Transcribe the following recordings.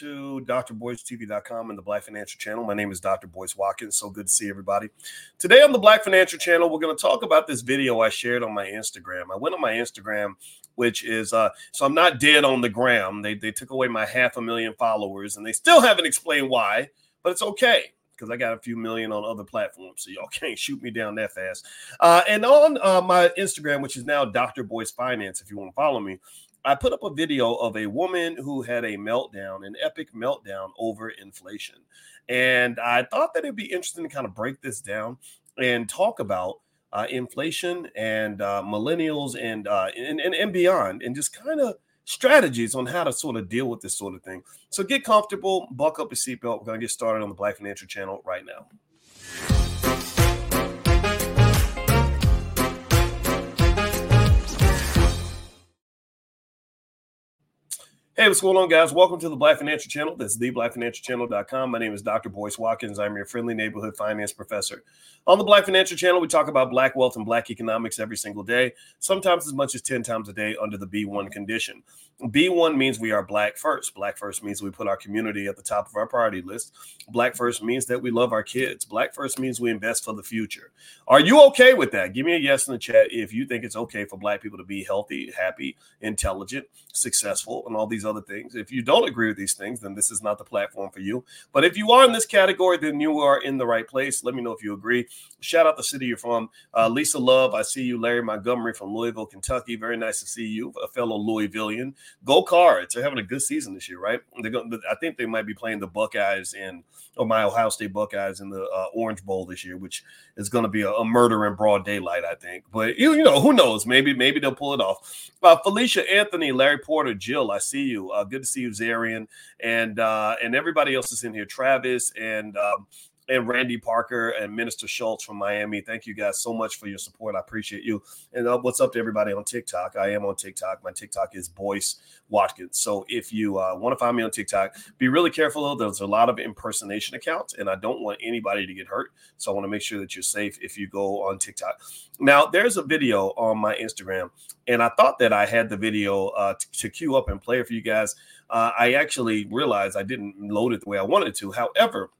to drboycetv.com and the Black Financial Channel. My name is Dr. Boyce Watkins. So good to see everybody. Today on the Black Financial Channel, we're going to talk about this video I shared on my Instagram. I went on my Instagram, which is uh, so I'm not dead on the gram. They they took away my half a million followers, and they still haven't explained why, but it's okay because I got a few million on other platforms, so y'all can't shoot me down that fast. Uh, and on uh, my Instagram, which is now Dr. Boyce Finance, if you want to follow me, I put up a video of a woman who had a meltdown, an epic meltdown over inflation. And I thought that it'd be interesting to kind of break this down and talk about uh, inflation and uh, millennials and, uh, and, and, and beyond, and just kind of strategies on how to sort of deal with this sort of thing. So get comfortable, buckle up your seatbelt. We're going to get started on the Black Financial Channel right now. Hey, what's going on, guys? Welcome to the Black Financial Channel. This is theblackfinancialchannel.com. My name is Dr. Boyce Watkins. I'm your friendly neighborhood finance professor. On the Black Financial Channel, we talk about black wealth and black economics every single day, sometimes as much as 10 times a day under the B1 condition. B1 means we are black first. Black first means we put our community at the top of our priority list. Black first means that we love our kids. Black first means we invest for the future. Are you okay with that? Give me a yes in the chat if you think it's okay for black people to be healthy, happy, intelligent, successful, and all these other things. If you don't agree with these things, then this is not the platform for you. But if you are in this category, then you are in the right place. Let me know if you agree. Shout out the city you're from. Uh, Lisa Love, I see you. Larry Montgomery from Louisville, Kentucky. Very nice to see you, a fellow Louisvillian. Go Cards. They're having a good season this year, right? They're going. I think they might be playing the Buckeyes in, or my Ohio State Buckeyes in the uh, Orange Bowl this year, which is going to be a, a, murder in broad daylight, I think. But you, you know, who knows? Maybe maybe they'll pull it off. Uh, Felicia Anthony, Larry Porter, Jill, I see you. Uh, good to see you, Zarian, and uh, and everybody else is in here. Travis and um, and Randy Parker and Minister Schultz from Miami. Thank you guys so much for your support. I appreciate you. And uh, what's up to everybody on TikTok? I am on TikTok. My TikTok is Boyce Watkins. So if you uh, want to find me on TikTok, be really careful though. There's a lot of impersonation accounts, and I don't want anybody to get hurt. So I want to make sure that you're safe if you go on TikTok. Now, there's a video on my Instagram, and I thought that I had the video uh, to, to queue up and play it for you guys. Uh, I actually realized I didn't load it the way I wanted to. However,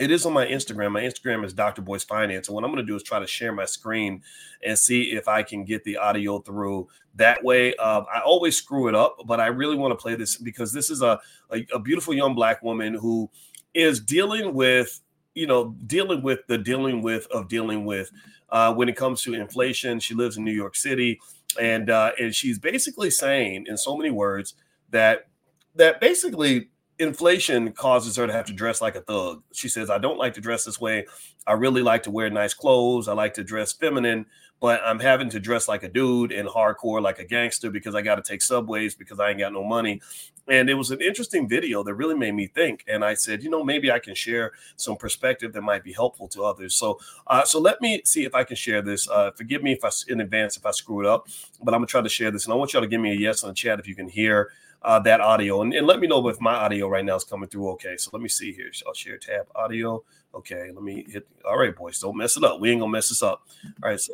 it is on my Instagram. My Instagram is Dr. Boyce Finance. And what I'm going to do is try to share my screen and see if I can get the audio through that way. Uh, I always screw it up, but I really want to play this because this is a, a, a beautiful young black woman who is dealing with, you know, dealing with the dealing with of dealing with uh, when it comes to inflation. She lives in New York City. And, uh, and she's basically saying in so many words that that basically inflation causes her to have to dress like a thug. She says, I don't like to dress this way. I really like to wear nice clothes. I like to dress feminine, but I'm having to dress like a dude and hardcore like a gangster because I got to take subways because I ain't got no money. And it was an interesting video that really made me think. And I said, you know, maybe I can share some perspective that might be helpful to others. So, uh, so let me see if I can share this. Uh, forgive me if I in advance if I screw it up, but I'm gonna try to share this. And I want y'all to give me a yes in the chat if you can hear uh, that audio and, and let me know if my audio right now is coming through okay. So let me see here. I'll share tab audio. Okay, let me hit. All right, boys, don't mess it up. We ain't gonna mess this up. All right, so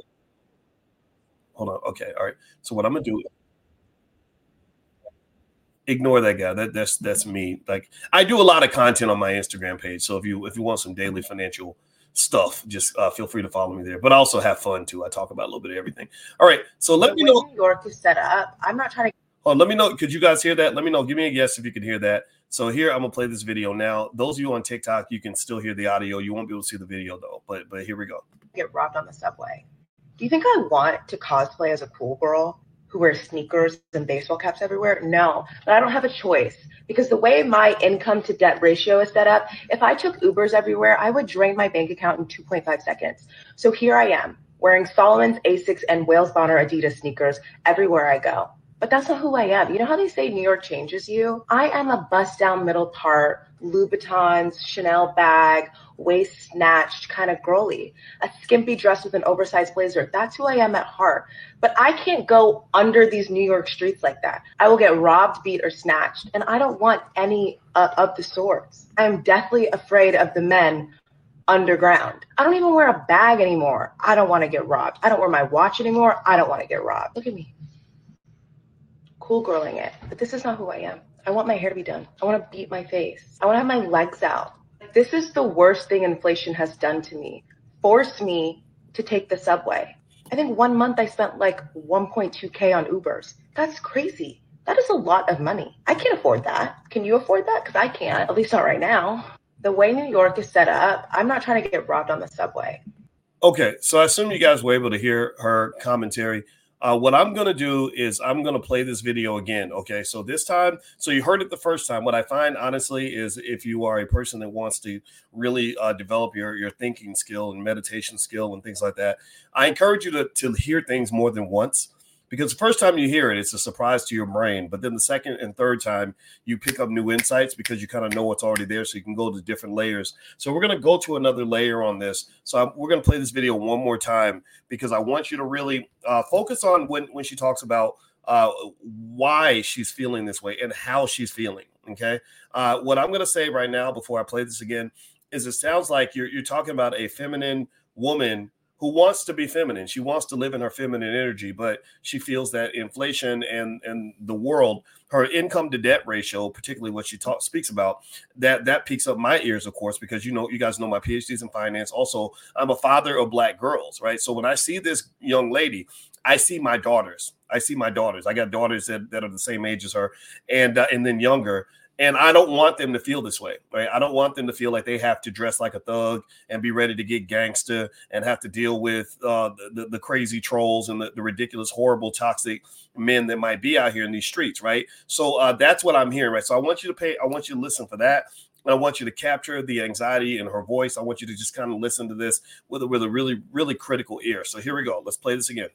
hold on. Okay, all right. So what I'm gonna do? Ignore that guy. That that's that's me. Like I do a lot of content on my Instagram page. So if you if you want some daily financial stuff, just uh, feel free to follow me there. But I also have fun too. I talk about a little bit of everything. All right. So let me know. New York is set up. I'm not trying to Oh, let me know. Could you guys hear that? Let me know. Give me a yes if you can hear that. So here I'm gonna play this video now. Those of you on TikTok, you can still hear the audio. You won't be able to see the video though. But but here we go. Get robbed on the subway. Do you think I want to cosplay as a cool girl who wear sneakers and baseball caps everywhere? No, but I don't have a choice because the way my income to debt ratio is set up, if I took Ubers everywhere, I would drain my bank account in 2.5 seconds. So here I am wearing Salomon's Asics and Wales Bonner Adidas sneakers everywhere I go but that's not who I am. You know how they say New York changes you? I am a bust down middle part, Louboutins, Chanel bag, waist snatched, kind of girly, a skimpy dress with an oversized blazer. That's who I am at heart. But I can't go under these New York streets like that. I will get robbed, beat, or snatched. And I don't want any uh, of the sorts. I am deathly afraid of the men underground. I don't even wear a bag anymore. I don't want to get robbed. I don't wear my watch anymore. I don't want to get robbed. Look at me cool girling it, but this is not who I am. I want my hair to be done. I want to beat my face. I want to have my legs out. This is the worst thing inflation has done to me. Force me to take the subway. I think one month I spent like 1.2K on Ubers. That's crazy. That is a lot of money. I can't afford that. Can you afford that? Because I can't, at least not right now. The way New York is set up, I'm not trying to get robbed on the subway. Okay, so I assume you guys were able to hear her commentary. Uh, what I'm going to do is I'm going to play this video again. Okay. So this time, so you heard it the first time. What I find honestly is if you are a person that wants to really uh, develop your, your thinking skill and meditation skill and things like that, I encourage you to, to hear things more than once because the first time you hear it, it's a surprise to your brain. But then the second and third time, you pick up new insights because you kind of know what's already there. So you can go to different layers. So we're going to go to another layer on this. So I'm, we're going to play this video one more time because I want you to really uh, focus on when, when she talks about uh, why she's feeling this way and how she's feeling. Okay. Uh, what I'm going to say right now before I play this again is it sounds like you're, you're talking about a feminine woman who wants to be feminine. She wants to live in her feminine energy, but she feels that inflation and and the world, her income to debt ratio, particularly what she talk, speaks about, that that peaks up my ears, of course, because you know you guys know my PhDs in finance. Also, I'm a father of black girls, right? So when I see this young lady, I see my daughters. I see my daughters. I got daughters that, that are the same age as her, and uh, and then younger and I don't want them to feel this way, right? I don't want them to feel like they have to dress like a thug and be ready to get gangster and have to deal with uh, the, the, crazy trolls and the, the, ridiculous, horrible, toxic men that might be out here in these streets, right? So uh, that's what I'm hearing, right? So I want you to pay, I want you to listen for that. And I want you to capture the anxiety in her voice. I want you to just kind of listen to this with a, with a really, really critical ear. So here we go. Let's play this again.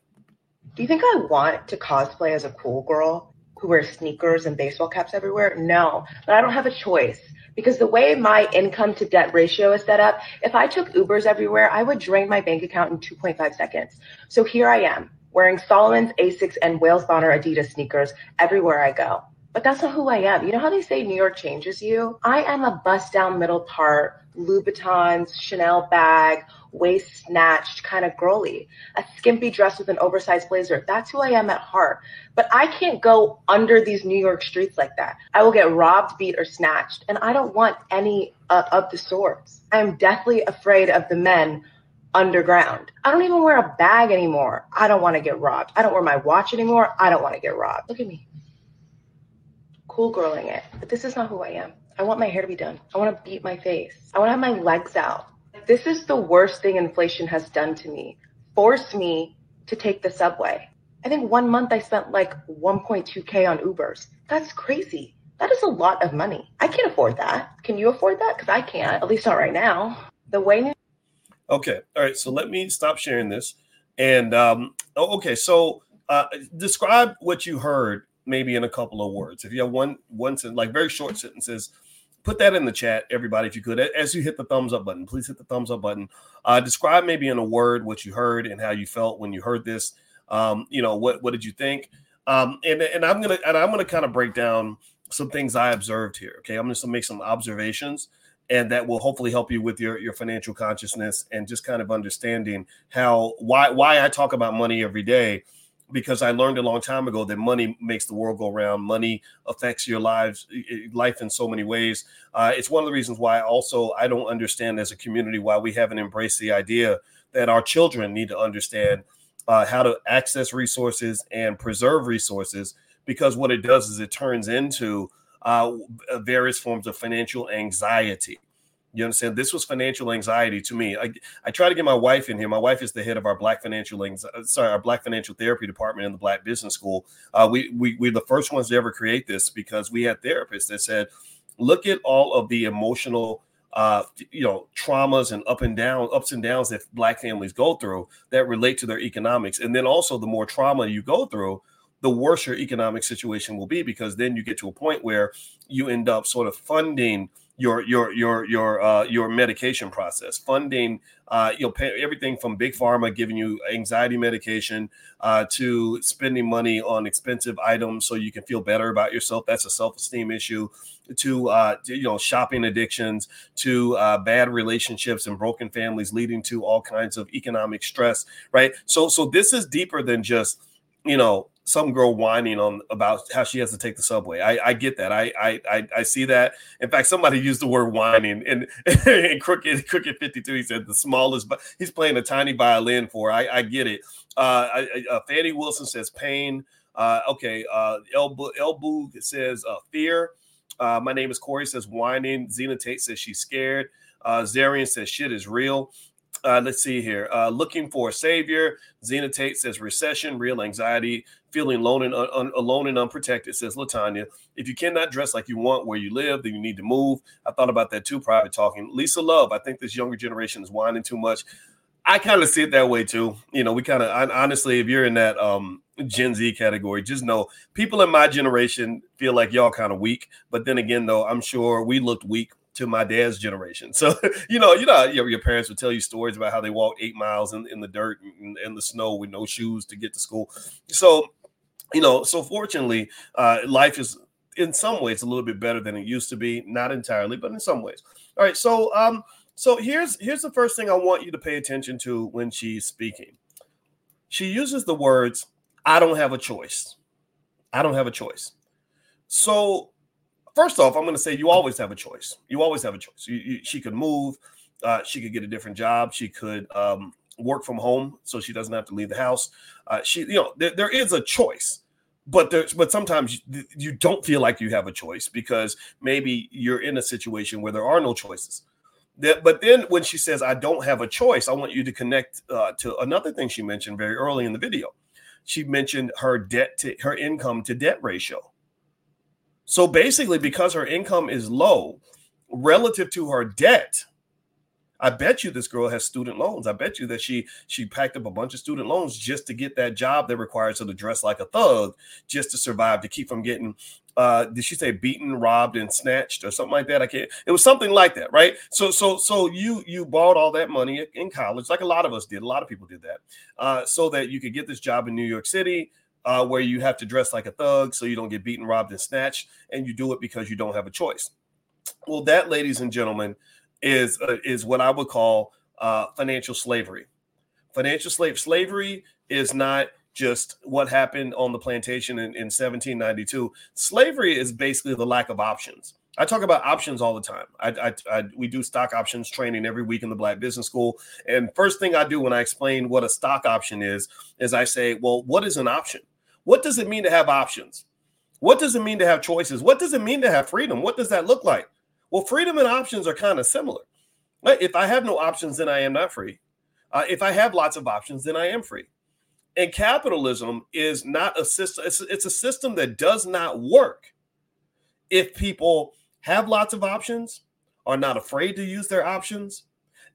Do you think I want to cosplay as a cool girl? Who wear sneakers and baseball caps everywhere? No, but I don't have a choice because the way my income to debt ratio is set up, if I took Ubers everywhere, I would drain my bank account in 2.5 seconds. So here I am wearing Salomon's, Asics, and Wales Bonner Adidas sneakers everywhere I go. But that's not who I am. You know how they say New York changes you? I am a bust down middle part, Louboutins, Chanel bag, waist snatched, kind of girly, a skimpy dress with an oversized blazer. That's who I am at heart. But I can't go under these New York streets like that. I will get robbed, beat, or snatched. And I don't want any uh, of the sorts. I am deathly afraid of the men underground. I don't even wear a bag anymore. I don't want to get robbed. I don't wear my watch anymore. I don't want to get robbed. Look at me cool girling it, but this is not who I am. I want my hair to be done. I want to beat my face. I want to have my legs out. This is the worst thing inflation has done to me. Force me to take the subway. I think one month I spent like 1.2K on Ubers. That's crazy. That is a lot of money. I can't afford that. Can you afford that? Because I can't, at least not right now. The way. Okay. All right. So let me stop sharing this. And um, oh, okay. So uh, describe what you heard maybe in a couple of words. If you have one one sentence, like very short sentences, put that in the chat, everybody, if you could. As you hit the thumbs up button, please hit the thumbs up button. Uh, describe maybe in a word what you heard and how you felt when you heard this. Um, you know, what what did you think? Um, and and I'm gonna and I'm gonna kind of break down some things I observed here. Okay, I'm just gonna make some observations. And that will hopefully help you with your, your financial consciousness and just kind of understanding how why why I talk about money every day because I learned a long time ago that money makes the world go round. Money affects your lives, life in so many ways. Uh, it's one of the reasons why also I don't understand as a community why we haven't embraced the idea that our children need to understand uh, how to access resources and preserve resources. Because what it does is it turns into uh, various forms of financial anxiety. You understand? This was financial anxiety to me. I, I try to get my wife in here. My wife is the head of our Black financial anxiety, uh, sorry, our Black financial therapy department in the Black Business School. Uh, we, we we're the first ones to ever create this because we had therapists that said, look at all of the emotional uh, you know, traumas and up and down, ups and downs that black families go through that relate to their economics. And then also the more trauma you go through, the worse your economic situation will be because then you get to a point where you end up sort of funding your your your your uh, your medication process, funding uh, you know pay everything from big pharma giving you anxiety medication uh, to spending money on expensive items so you can feel better about yourself. That's a self esteem issue. To, uh, to, you know shopping addictions, to uh, bad relationships and broken families, leading to all kinds of economic stress. Right. So so this is deeper than just you know some girl whining on about how she has to take the subway. I, I get that. I, I I see that. In fact, somebody used the word whining and, and crooked crooked fifty two. He said the smallest, but he's playing a tiny violin for. I, I get it. Uh, I, uh, Wilson says pain. Uh, okay. Uh, Elbo Elbo says uh, fear. Uh, my name is Corey. Says whining. Zena Tate says she's scared. Uh, Zarian says shit is real. Uh, let's see here. Uh, looking for a savior. Zena Tate says recession, real anxiety, feeling alone and un- alone and unprotected. Says Latanya. If you cannot dress like you want where you live, then you need to move. I thought about that too. Private talking. Lisa Love. I think this younger generation is whining too much. I kind of see it that way too. You know, we kind of honestly, if you're in that um Gen Z category, just know people in my generation feel like y'all kind of weak. But then again, though, I'm sure we looked weak to my dad's generation. So, you know, you know, your, parents would tell you stories about how they walked eight miles in, in the dirt and the snow with no shoes to get to school. So, you know, so fortunately, uh, life is in some ways a little bit better than it used to be. Not entirely, but in some ways. All right. So, um, so here's here's the first thing I want you to pay attention to when she's speaking. She uses the words, I don't have a choice. I don't have a choice. So first off, I'm going to say you always have a choice. You always have a choice. You, you, she could move. Uh, she could get a different job. She could um, work from home, so she doesn't have to leave the house. Uh, she, you know, there, there is a choice, but there's, but sometimes you, don't feel like you have a choice because maybe you're in a situation where there are no choices. That, but then when she says, "I don't have a choice," I want you to connect uh, to another thing she mentioned very early in the video. She mentioned her debt to her income to debt ratio so basically, because her income is low relative to her debt, I bet you this girl has student loans. I bet you that she she packed up a bunch of student loans just to get that job that requires her to dress like a thug, just to survive, to keep from getting uh did she say beaten, robbed, and snatched or something like that? I can't it was something like that, right? So so so you you bought all that money in college, like a lot of us did, a lot of people did that, uh, so that you could get this job in New York City uh, where you have to dress like a thug so you don't get beaten, robbed, and snatched, and you do it because you don't have a choice. Well, that, ladies and gentlemen, is uh, is what I would call uh, financial slavery. Financial slave slavery is not just what happened on the plantation in, in 1792. Slavery is basically the lack of options. I talk about options all the time. I, I, I, we do stock options training every week in the Black Business School. And first thing I do when I explain what a stock option is, is I say, well, what is an option? What does it mean to have options? What does it mean to have choices? What does it mean to have freedom? What does that look like? Well, freedom and options are kind of similar. Right? If I have no options, then I am not free. Uh, if I have lots of options, then I am free. And capitalism is not a system, it's, it's a system that does not work if people have lots of options, are not afraid to use their options,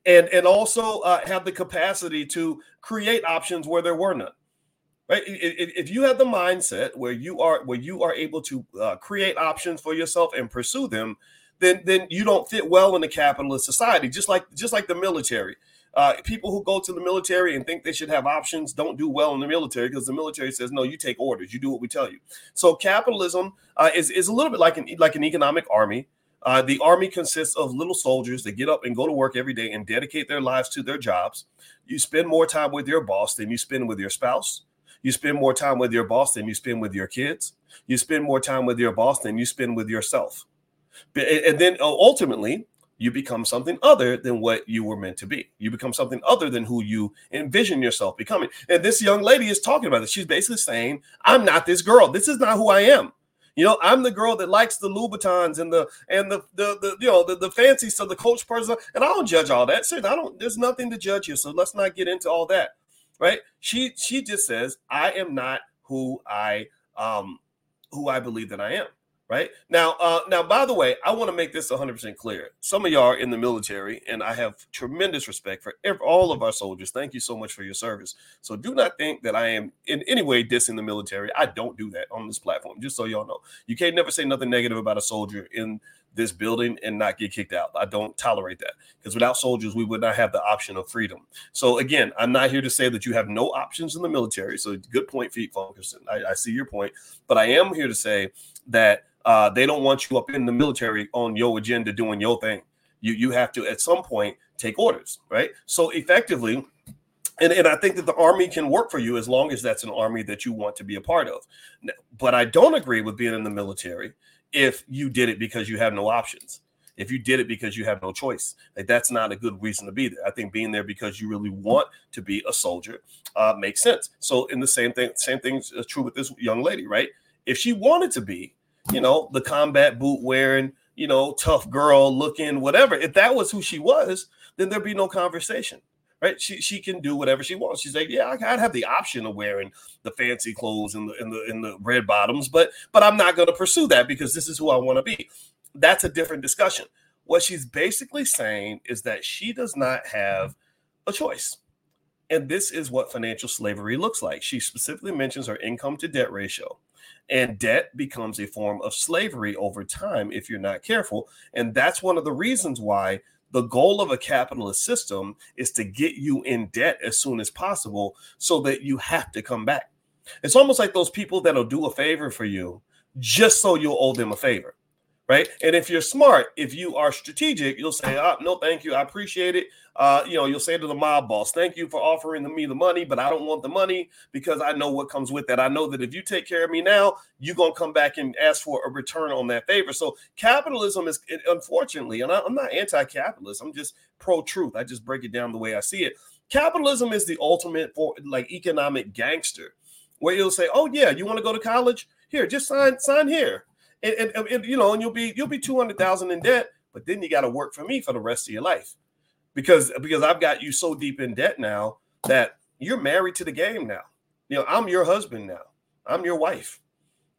and, and also uh, have the capacity to create options where there were none right? If you have the mindset where you are where you are able to uh, create options for yourself and pursue them then then you don't fit well in the capitalist society just like just like the military. Uh, people who go to the military and think they should have options don't do well in the military because the military says no you take orders. You do what we tell you. So capitalism uh, is, is a little bit like an like an economic army. Uh, the army consists of little soldiers that get up and go to work every day and dedicate their lives to their jobs. You spend more time with your boss than you spend with your spouse you spend more time with your boss than you spend with your kids. You spend more time with your boss than you spend with yourself. And then uh, ultimately, you become something other than what you were meant to be. You become something other than who you envision yourself becoming. And this young lady is talking about this. She's basically saying, I'm not this girl. This is not who I am. You know, I'm the girl that likes the Louboutins and the and the the, the you know the, the fancy stuff, the coach person, and I don't judge all that. So I don't. There's nothing to judge here. So let's not get into all that right? She she just says, I am not who I um who I believe that I am. Right now, uh, now, by the way, I want to make this 100% clear. Some of y'all are in the military, and I have tremendous respect for every, all of our soldiers. Thank you so much for your service. So, do not think that I am in any way dissing the military. I don't do that on this platform, just so y'all know. You can't never say nothing negative about a soldier in this building and not get kicked out. I don't tolerate that because without soldiers, we would not have the option of freedom. So again, I'm not here to say that you have no options in the military. So good point, Feet Funkerson. I, I see your point, but I am here to say that uh, they don't want you up in the military on your agenda doing your thing. You you have to at some point take orders, right? So effectively, and, and I think that the army can work for you as long as that's an army that you want to be a part of. But I don't agree with being in the military if you did it because you have no options. If you did it because you have no choice, like that's not a good reason to be there. I think being there because you really want to be a soldier uh, makes sense. So, in the same thing, same thing's true with this young lady, right? If she wanted to be, you know, the combat boot wearing, you know, tough girl looking, whatever, if that was who she was, then there'd be no conversation right? She she can do whatever she wants. She's like, yeah, I'd have the option of wearing the fancy clothes and the in the in the red bottoms, but but I'm not going to pursue that because this is who I want to be. That's a different discussion. What she's basically saying is that she does not have a choice. And this is what financial slavery looks like. She specifically mentions her income to debt ratio. And debt becomes a form of slavery over time if you're not careful. And that's one of the reasons why the goal of a capitalist system is to get you in debt as soon as possible so that you have to come back. It's almost like those people that'll do a favor for you just so you'll owe them a favor right? And if you're smart, if you are strategic, you'll say, oh, "No, thank you, I appreciate it." Uh, you know, you'll say to the mob boss, "Thank you for offering me the money, but I don't want the money because I know what comes with that. I know that if you take care of me now, you're gonna come back and ask for a return on that favor." So capitalism is, unfortunately, and I'm not anti-capitalist. I'm just pro-truth. I just break it down the way I see it. Capitalism is the ultimate for like economic gangster, where you'll say, "Oh yeah, you want to go to college? Here, just sign sign here." and, and, and you know, and you'll be you'll be two hundred thousand in debt, but then you got to work for me for the rest of your life, because because I've got you so deep in debt now that you're married to the game now. You know, I'm your husband now. I'm your wife.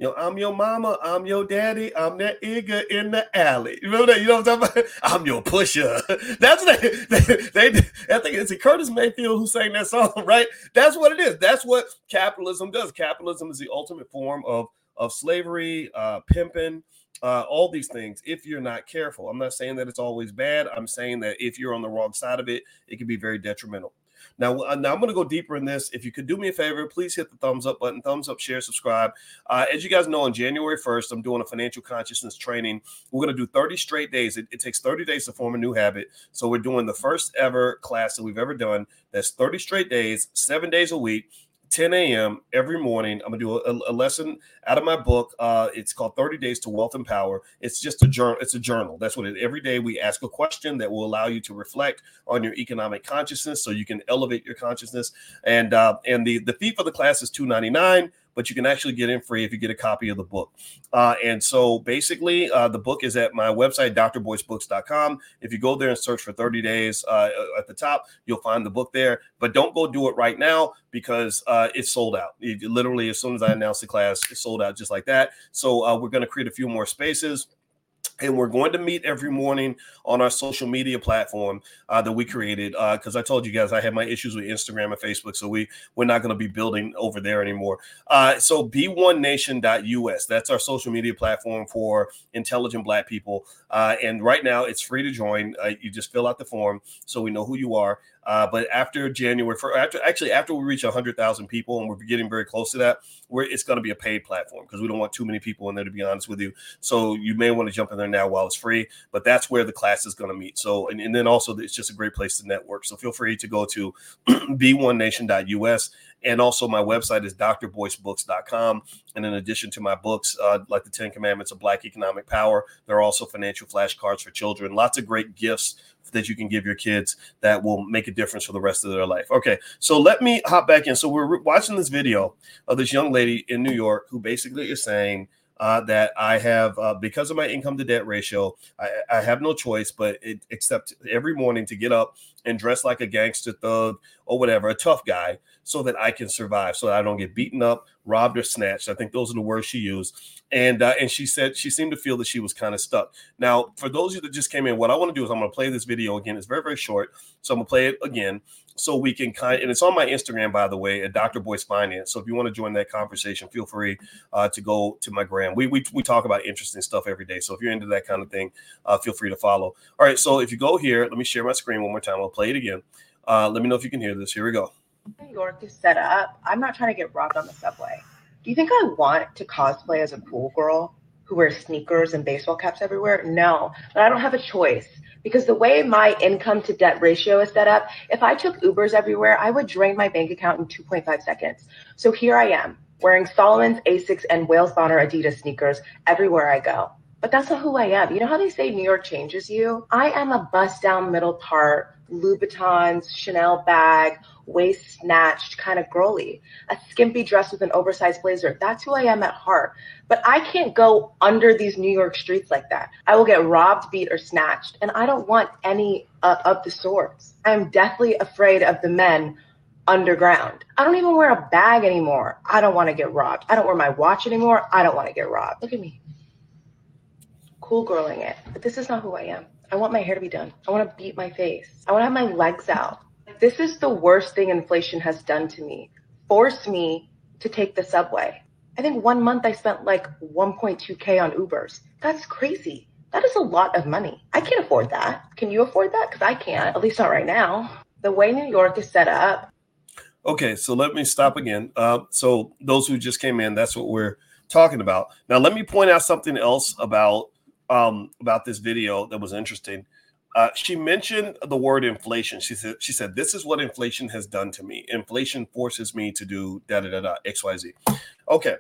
You know, I'm your mama. I'm your daddy. I'm that nigga in the alley. You know that? You know what I'm talking about? I'm your pusher. That's what they, they, they I think it's Curtis Mayfield who sang that song, right? That's what it is. That's what capitalism does. Capitalism is the ultimate form of of slavery, uh, pimping, uh, all these things if you're not careful. I'm not saying that it's always bad. I'm saying that if you're on the wrong side of it, it can be very detrimental. Now, uh, now I'm going to go deeper in this. If you could do me a favor, please hit the thumbs up button, thumbs up, share, subscribe. Uh, as you guys know, on January 1st, I'm doing a financial consciousness training. We're going to do 30 straight days. It, it takes 30 days to form a new habit. So we're doing the first ever class that we've ever done. That's 30 straight days, seven days a week. 10 a.m. every morning. I'm gonna do a, a lesson out of my book. Uh, it's called 30 Days to Wealth and Power. It's just a journal. It's a journal. That's what it. Every day we ask a question that will allow you to reflect on your economic consciousness, so you can elevate your consciousness. And uh, and the the fee for the class is 2.99 but you can actually get in free if you get a copy of the book. Uh, and so basically, uh, the book is at my website, drboycebooks.com. If you go there and search for 30 days uh, at the top, you'll find the book there. But don't go do it right now because uh, it's sold out. It, literally, as soon as I announce the class, it's sold out just like that. So uh, we're going to create a few more spaces and we're going to meet every morning on our social media platform uh, that we created because uh, I told you guys I had my issues with Instagram and Facebook, so we we're not going to be building over there anymore. Uh, so b1nation.us that's our social media platform for intelligent Black people, uh, and right now it's free to join. Uh, you just fill out the form so we know who you are. Uh, but after January, for after actually after we reach hundred thousand people, and we're getting very close to that, it's going to be a paid platform because we don't want too many people in there. To be honest with you, so you may want to jump in there now while it's free. But that's where the class is going to meet. So and, and then also it's just a great place to network. So feel free to go to b1nation.us and also, my website is drboycebooks.com. And in addition to my books, uh, like the 10 Commandments of Black Economic Power, there are also financial flashcards for children. Lots of great gifts that you can give your kids that will make a difference for the rest of their life. Okay, so let me hop back in. So we're watching this video of this young lady in New York who basically is saying, uh, that I have uh, because of my income to debt ratio. I, I have no choice but it, except every morning to get up and dress like a gangster thug or whatever, a tough guy, so that I can survive, so that I don't get beaten up, robbed, or snatched. I think those are the words she used. And uh, and she said she seemed to feel that she was kind of stuck. Now, for those of you that just came in, what I want to do is I'm going to play this video again. It's very very short, so I'm going to play it again so we can kind and it's on my Instagram by the way at Dr. Boyce Finance. So if you want to join that conversation, feel free uh, to go to my gram. We, we we talk about interesting stuff every day. So if you're into that kind of thing, uh, feel free to follow. All right, so if you go here, let me share my screen one more time. I'll play it again. Uh, let me know if you can hear this. Here we go. New York is set up. I'm not trying to get robbed on the subway. Do you think I want to cosplay as a cool girl who wears sneakers and baseball caps everywhere? No, but I don't have a choice Because the way my income to debt ratio is set up, if I took Ubers everywhere, I would drain my bank account in 2.5 seconds. So here I am, wearing Salomon's Asics, and Wales Bonner Adidas sneakers everywhere I go. But that's not who I am. You know how they say New York changes you? I am a bust down middle part, Louboutins, Chanel bag, waist snatched, kind of girly, a skimpy dress with an oversized blazer. That's who I am at heart. But I can't go under these New York streets like that. I will get robbed, beat, or snatched. And I don't want any uh, of the sorts. I'm deathly afraid of the men underground. I don't even wear a bag anymore. I don't want to get robbed. I don't wear my watch anymore. I don't want to get robbed. Look at me. Cool girling it. But this is not who I am. I want my hair to be done. I want to beat my face. I want to have my legs out. This is the worst thing inflation has done to me. Forced me to take the subway. I think one month I spent like 1.2K on Ubers. That's crazy. That is a lot of money. I can't afford that. Can you afford that? Because I can't, at least not right now. The way New York is set up. Okay, so let me stop again. Uh, so, those who just came in, that's what we're talking about. Now, let me point out something else about um, about this video that was interesting. Uh, she mentioned the word inflation. She said, "She said this is what inflation has done to me. Inflation forces me to do da da da da x y z." Okay,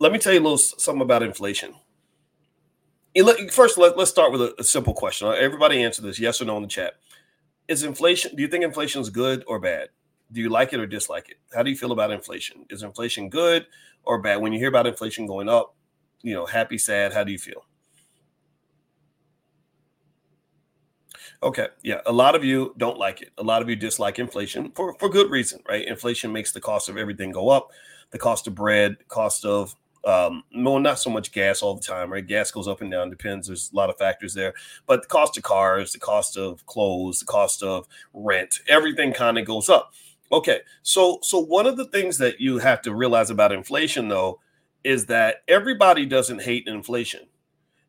let me tell you a little something about inflation. First, let, us start with a, a, simple question. Everybody answer this: yes or no in the chat. Is inflation? Do you think inflation is good or bad? Do you like it or dislike it? How do you feel about inflation? Is inflation good or bad? When you hear about inflation going up, you know, happy, sad. How do you feel? Okay, yeah, a lot of you don't like it. A lot of you dislike inflation for for good reason, right? Inflation makes the cost of everything go up. The cost of bread, cost of um, no, not so much gas all the time, right? Gas goes up and down, depends. There's a lot of factors there, but the cost of cars, the cost of clothes, the cost of rent, everything kind of goes up. Okay, so so one of the things that you have to realize about inflation, though, is that everybody doesn't hate inflation.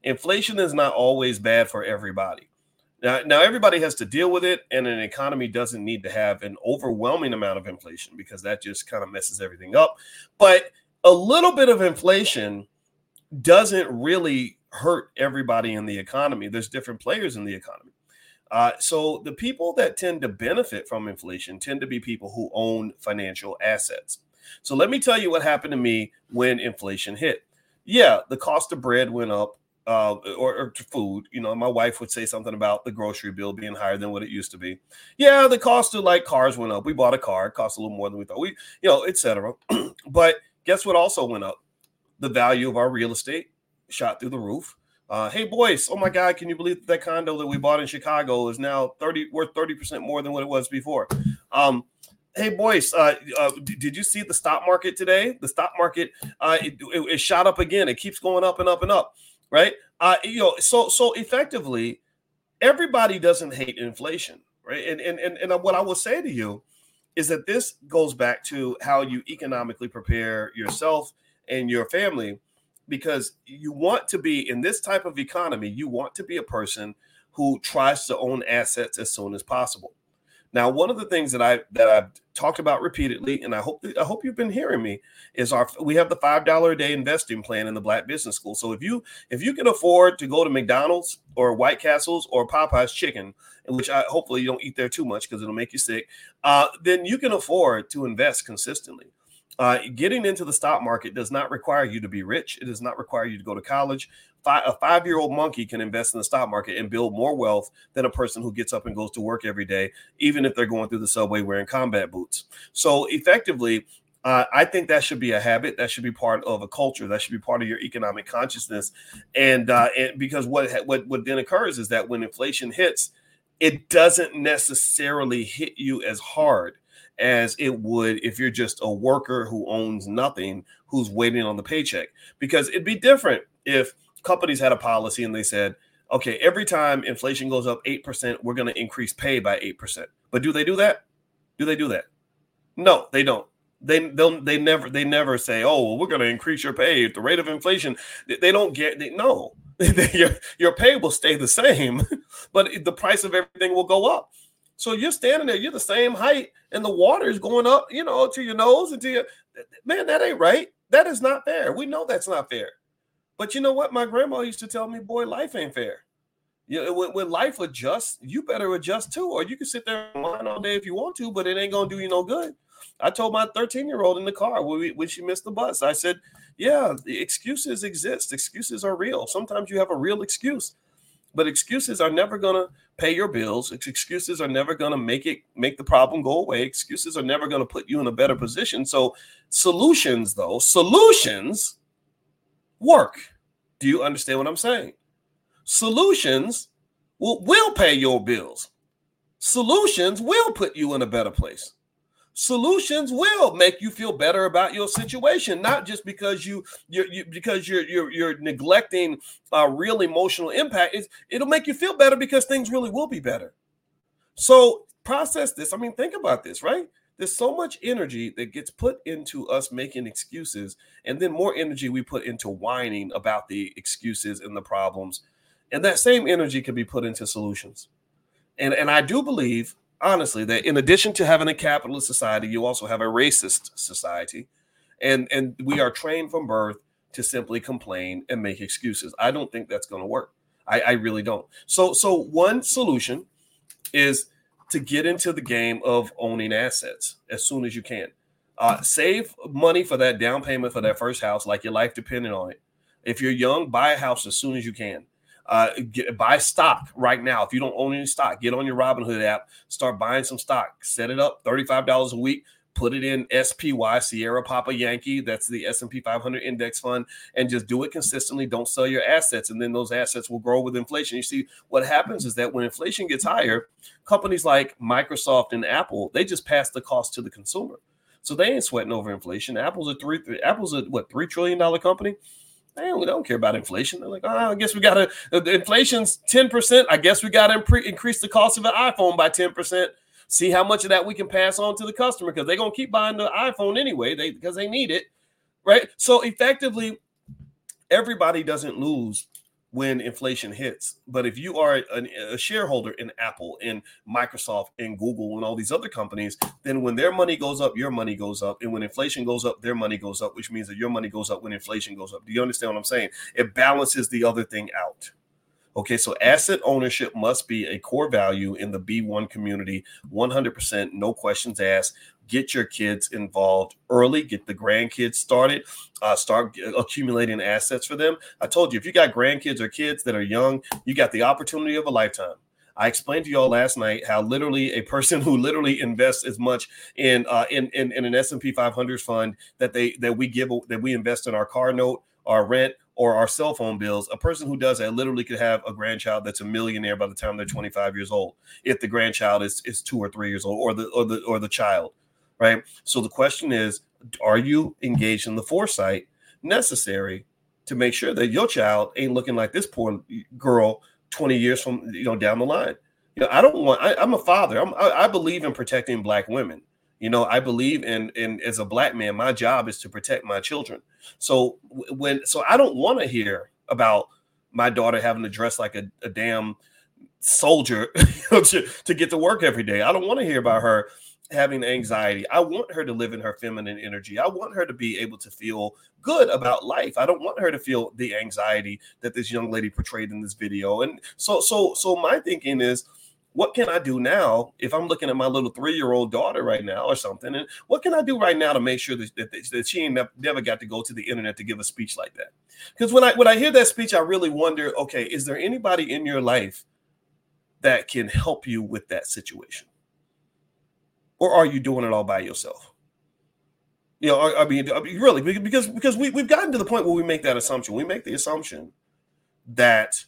Inflation is not always bad for everybody. Now, now everybody has to deal with it, and an economy doesn't need to have an overwhelming amount of inflation because that just kind of messes everything up. But a little bit of inflation doesn't really hurt everybody in the economy. There's different players in the economy. Uh, so the people that tend to benefit from inflation tend to be people who own financial assets. So let me tell you what happened to me when inflation hit. Yeah, the cost of bread went up uh, or, or food. You know, my wife would say something about the grocery bill being higher than what it used to be. Yeah, the cost of like cars went up. We bought a car, it cost a little more than we thought. We, you know, etc. but guess what also went up? The value of our real estate shot through the roof. Uh, hey boys, oh my God, can you believe that, that condo that we bought in Chicago is now 30 worth 30% more than what it was before? Um, hey boys, uh, uh, did you see the stock market today? The stock market uh, it, it, it shot up again. It keeps going up and up and up right? Uh, you know, so so effectively, everybody doesn't hate inflation, right? And and and, and what I will say to you is that this goes back to how you economically prepare yourself and your family because you want to be in this type of economy you want to be a person who tries to own assets as soon as possible now, one of the things that I that I've talked about repeatedly, and I hope I hope you've been hearing me, is our we have the five dollar a day investing plan in the Black Business School. So if you if you can afford to go to McDonald's or White Castles or Popeyes Chicken, which I hopefully you don't eat there too much because it'll make you sick, uh, then you can afford to invest consistently. Uh, getting into the stock market does not require you to be rich. It does not require you to go to college five, a five year old monkey can invest in the stock market and build more wealth than a person who gets up and goes to work every day, even if they're going through the subway wearing combat boots. So, effectively, uh, I think that should be a habit. That should be part of a culture. That should be part of your economic consciousness. And, uh, and because what, what what then occurs is that when inflation hits, it doesn't necessarily hit you as hard as it would if you're just a worker who owns nothing, who's waiting on the paycheck. Because it'd be different if companies had a policy and they said, okay, every time inflation goes up 8%, we're going to increase pay by 8%. But do they do that? Do they do that? No, they don't. They don't they never they never say, "Oh, well, we're going to increase your pay at the rate of inflation." They don't get they, no. your your pay will stay the same, but the price of everything will go up. So you're standing there, you're the same height, and the water is going up, you know, to your nose and to your man. That ain't right. That is not fair. We know that's not fair. But you know what? My grandma used to tell me, boy, life ain't fair. You when, when life adjusts, you better adjust too, or you can sit there and whine all day if you want to, but it ain't gonna do you no good. I told my 13 year old in the car when, we, when she missed the bus, I said, Yeah, excuses exist. Excuses are real. Sometimes you have a real excuse, but excuses are never going to pay your bills. Excuses are never going to make it make the problem go away. Excuses are never going to put you in a better position. So, solutions, though, solutions work. Do you understand what I'm saying? Solutions will, will pay your bills. Solutions will put you in a better place solutions will make you feel better about your situation not just because you you're you, because you're you're, you're neglecting a real emotional impact. It's, it'll make you feel better because things really will be better. So process this. I mean think about this right? There's so much energy that gets put into us making excuses and then more energy we put into whining about the excuses and the problems. And that same energy can be put into solutions. And and i do believe honestly that in addition to having a capitalist society, you also have a racist society, and and we are trained from birth to simply complain and make excuses. I don't think that's going to work. I, I really don't. So so one solution is to get into the game of owning assets as soon as you can. Uh, save money for that down payment for that first house, like your life depending on it. If you're young, buy a house as soon as you can. Uh, get, buy stock right now. If you don't own any stock, get on your Robinhood app, start buying some stock, set it up $35 a week, put it in SPY, Sierra Papa Yankee, that's the S&P 500 index fund, and just do it consistently. Don't sell your assets, and then those assets will grow with inflation. You see, what happens is that when inflation gets higher, companies like Microsoft and Apple, they just pass the cost to the consumer. So they ain't sweating over inflation. Apple's a three, Apple's a what three trillion dollar company. They don't, don't care about inflation. They're like, oh, I guess we got to, uh, the inflation's 10%. I guess we got to impre- increase the cost of an iPhone by 10%. See how much of that we can pass on to the customer because they're going to keep buying the iPhone anyway they because they need it. Right. So effectively, everybody doesn't lose when inflation hits. But if you are a, shareholder in Apple, in Microsoft, in Google, and all these other companies, then when their money goes up, your money goes up. And when inflation goes up, their money goes up, which means that your money goes up when inflation goes up. Do you understand what I'm saying? It balances the other thing out. Okay, so asset ownership must be a core value in the B1 community, 100%, no questions asked get your kids involved early, get the grandkids started, uh, start accumulating assets for them. I told you, if you got grandkids or kids that are young, you got the opportunity of a lifetime. I explained to y'all last night how literally a person who literally invests as much in uh, in, in, in an S and P 500 fund that they that we give that we invest in our car note, our rent, or our cell phone bills. A person who does that literally could have a grandchild that's a millionaire by the time they're 25 years old, if the grandchild is is two or three years old, or the or the or the child right? So the question is, are you engaged in the foresight necessary to make sure that your child ain't looking like this poor girl 20 years from you know down the line? You know, I don't want. I, am a father. I'm, I, I believe in protecting black women. You know, I believe in in as a black man, my job is to protect my children. So when so I don't want to hear about my daughter having to dress like a, a damn soldier to, to get to work every day. I don't want to hear about her having anxiety. I want her to live in her feminine energy. I want her to be able to feel good about life. I don't want her to feel the anxiety that this young lady portrayed in this video. And so so so my thinking is what can I do now if I'm looking at my little three-year-old daughter right now or something? And what can I do right now to make sure that, that, that she ain't never got to go to the internet to give a speech like that? Because when I when I hear that speech, I really wonder, okay, is there anybody in your life that can help you with that situation? or are you doing it all by yourself? You know, I, I mean, really, because because we we've gotten to the point where we make that assumption. We make the assumption that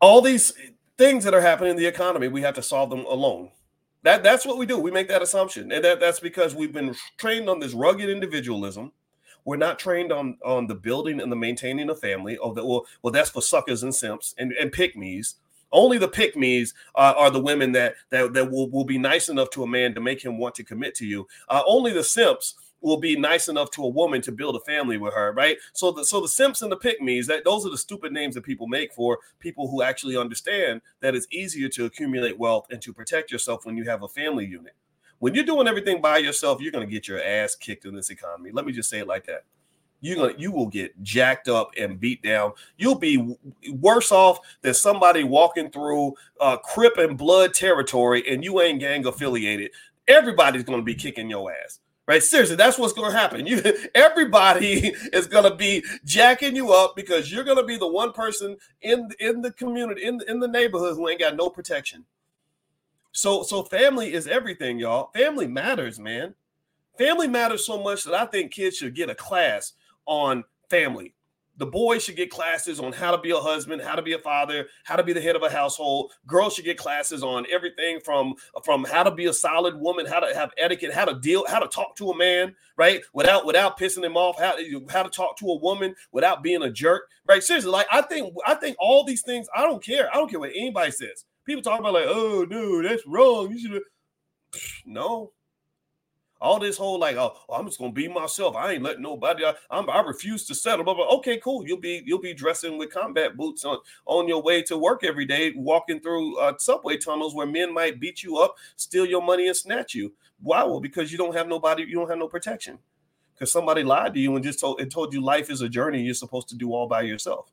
all these things that are happening in the economy, we have to solve them alone. That that's what we do. We make that assumption, and that, that's because we've been trained on this rugged individualism. We're not trained on on the building and the maintaining of family. Oh, that well, well, that's for suckers and simps and, and pick me's only the pick uh, are the women that that, that will, will be nice enough to a man to make him want to commit to you. Uh, only the simps will be nice enough to a woman to build a family with her, right? So the so the simps and the pick me's that those are the stupid names that people make for people who actually understand that it's easier to accumulate wealth and to protect yourself when you have a family unit. When you're doing everything by yourself, you're to get your ass kicked in this economy. Let me just say it like that. you're gonna you will get jacked up and beat down. You'll be worse off than somebody walking through uh, Crip and Blood territory, and you ain't gang affiliated. Everybody's gonna be kicking your ass. Right, seriously, that's what's going to happen. You, everybody is going to be jacking you up because you're going to be the one person in in the community, in in the neighborhood, who ain't got no protection. So, so family is everything, y'all. Family matters, man. Family matters so much that I think kids should get a class on family. The boys should get classes on how to be a husband, how to be a father, how to be the head of a household. Girls should get classes on everything from from how to be a solid woman, how to have etiquette, how to deal, how to talk to a man, right? Without without pissing him off, how to, how to talk to a woman without being a jerk, right? Seriously, like I think I think all these things. I don't care. I don't care what anybody says. People talk about like, oh no, that's wrong. You should. No, all this whole like, oh, I'm just gonna be myself. I ain't letting nobody. I, I'm, I refuse to settle. But. Okay, cool. You'll be you'll be dressing with combat boots on on your way to work every day, walking through uh, subway tunnels where men might beat you up, steal your money, and snatch you. Why? Well, because you don't have nobody. You don't have no protection. Because somebody lied to you and just told and told you life is a journey. You're supposed to do all by yourself.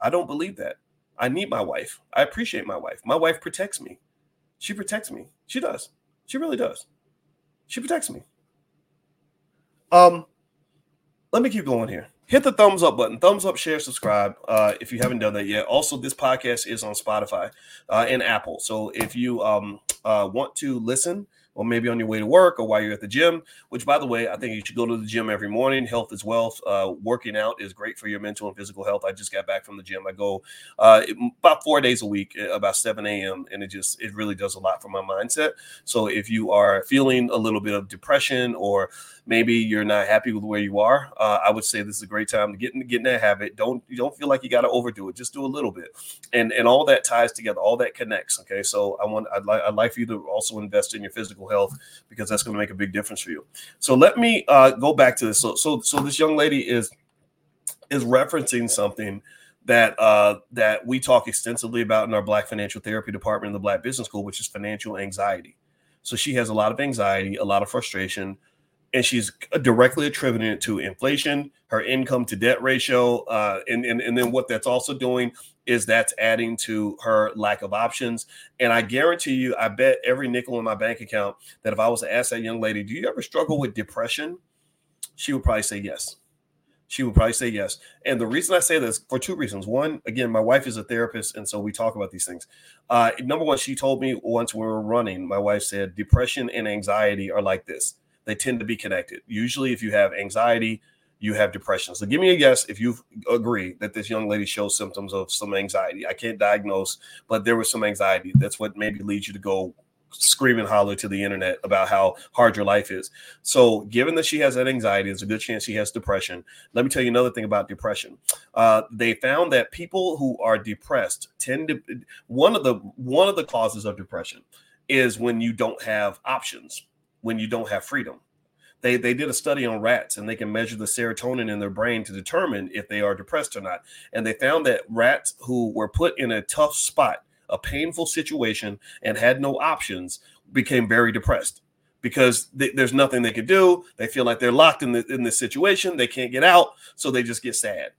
I don't believe that. I need my wife. I appreciate my wife. My wife protects me. She protects me. She does. She really does. She protects me. Um, let me keep going here. Hit the thumbs up button, thumbs up, share, subscribe uh, if you haven't done that yet. Also, this podcast is on Spotify uh, and Apple. So if you um, uh, want to listen, or maybe on your way to work or while you're at the gym, which by the way, I think you should go to the gym every morning. Health is wealth. Uh, working out is great for your mental and physical health. I just got back from the gym. I go uh, about four days a week, uh, about 7 a.m. And it just, it really does a lot for my mindset. So if you are feeling a little bit of depression or maybe you're not happy with where you are, uh, I would say this is a great time to get in, get in that habit. Don't, you don't feel like you got to overdo it. Just do a little bit. And, and all that ties together, all that connects. Okay. So I want, I'd like, I'd like for you to also invest in your physical health because that's going to make a big difference for you. So let me uh, go back to this. So so so this young lady is is referencing something that uh, that we talk extensively about in our Black Financial Therapy Department in the Black Business School, which is financial anxiety. So she has a lot of anxiety, a lot of frustration, and she's directly attributing it to inflation, her income to debt ratio, uh, and, and and then what that's also doing is that's adding to her lack of options. And I guarantee you, I bet every nickel in my bank account that if I was to ask that young lady, "Do you ever struggle with depression?" she would probably say yes. She would probably say yes. And the reason I say this for two reasons. One, again, my wife is a therapist, and so we talk about these things. Uh, number one, she told me once we were running, my wife said, depression and anxiety are like this they tend to be connected. Usually, if you have anxiety, you have depression. So give me a guess if you agree that this young lady shows symptoms of some anxiety. I can't diagnose, but there was some anxiety. That's what maybe leads you to go scream and holler to the internet about how hard your life is. So, given that she has that anxiety, there's a good chance she has depression. Let me tell you another thing about depression. Uh, they found that people who are depressed tend to one of the one of the causes of depression is when you don't have options when you don't have freedom. They, they did a study on rats and they can measure the serotonin in their brain to determine if they are depressed or not. And they found that rats who were put in a tough spot, a painful situation, and had no options became very depressed because there's nothing they could do. They feel like they're locked in, the, in this situation. They can't get out. So they just get sad.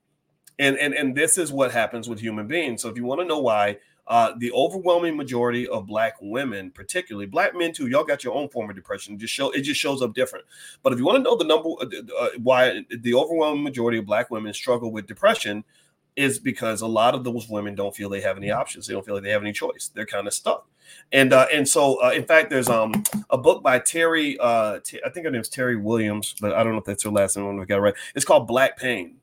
And, and, and this is what happens with human beings. So if you want to know why uh, the overwhelming majority of black women, particularly black men too, y'all got your own form of depression. It just show it just shows up different. But if you want to know the number uh, uh, why the overwhelming majority of black women struggle with depression, is because a lot of those women don't feel they have any options. They don't feel like they have any choice. They're kind of stuck. And uh, and so uh, in fact, there's um a book by Terrie. Uh, T- I think her name is Terrie Williams, but I don't know if that's her last name. I got it right. It's called Black Pain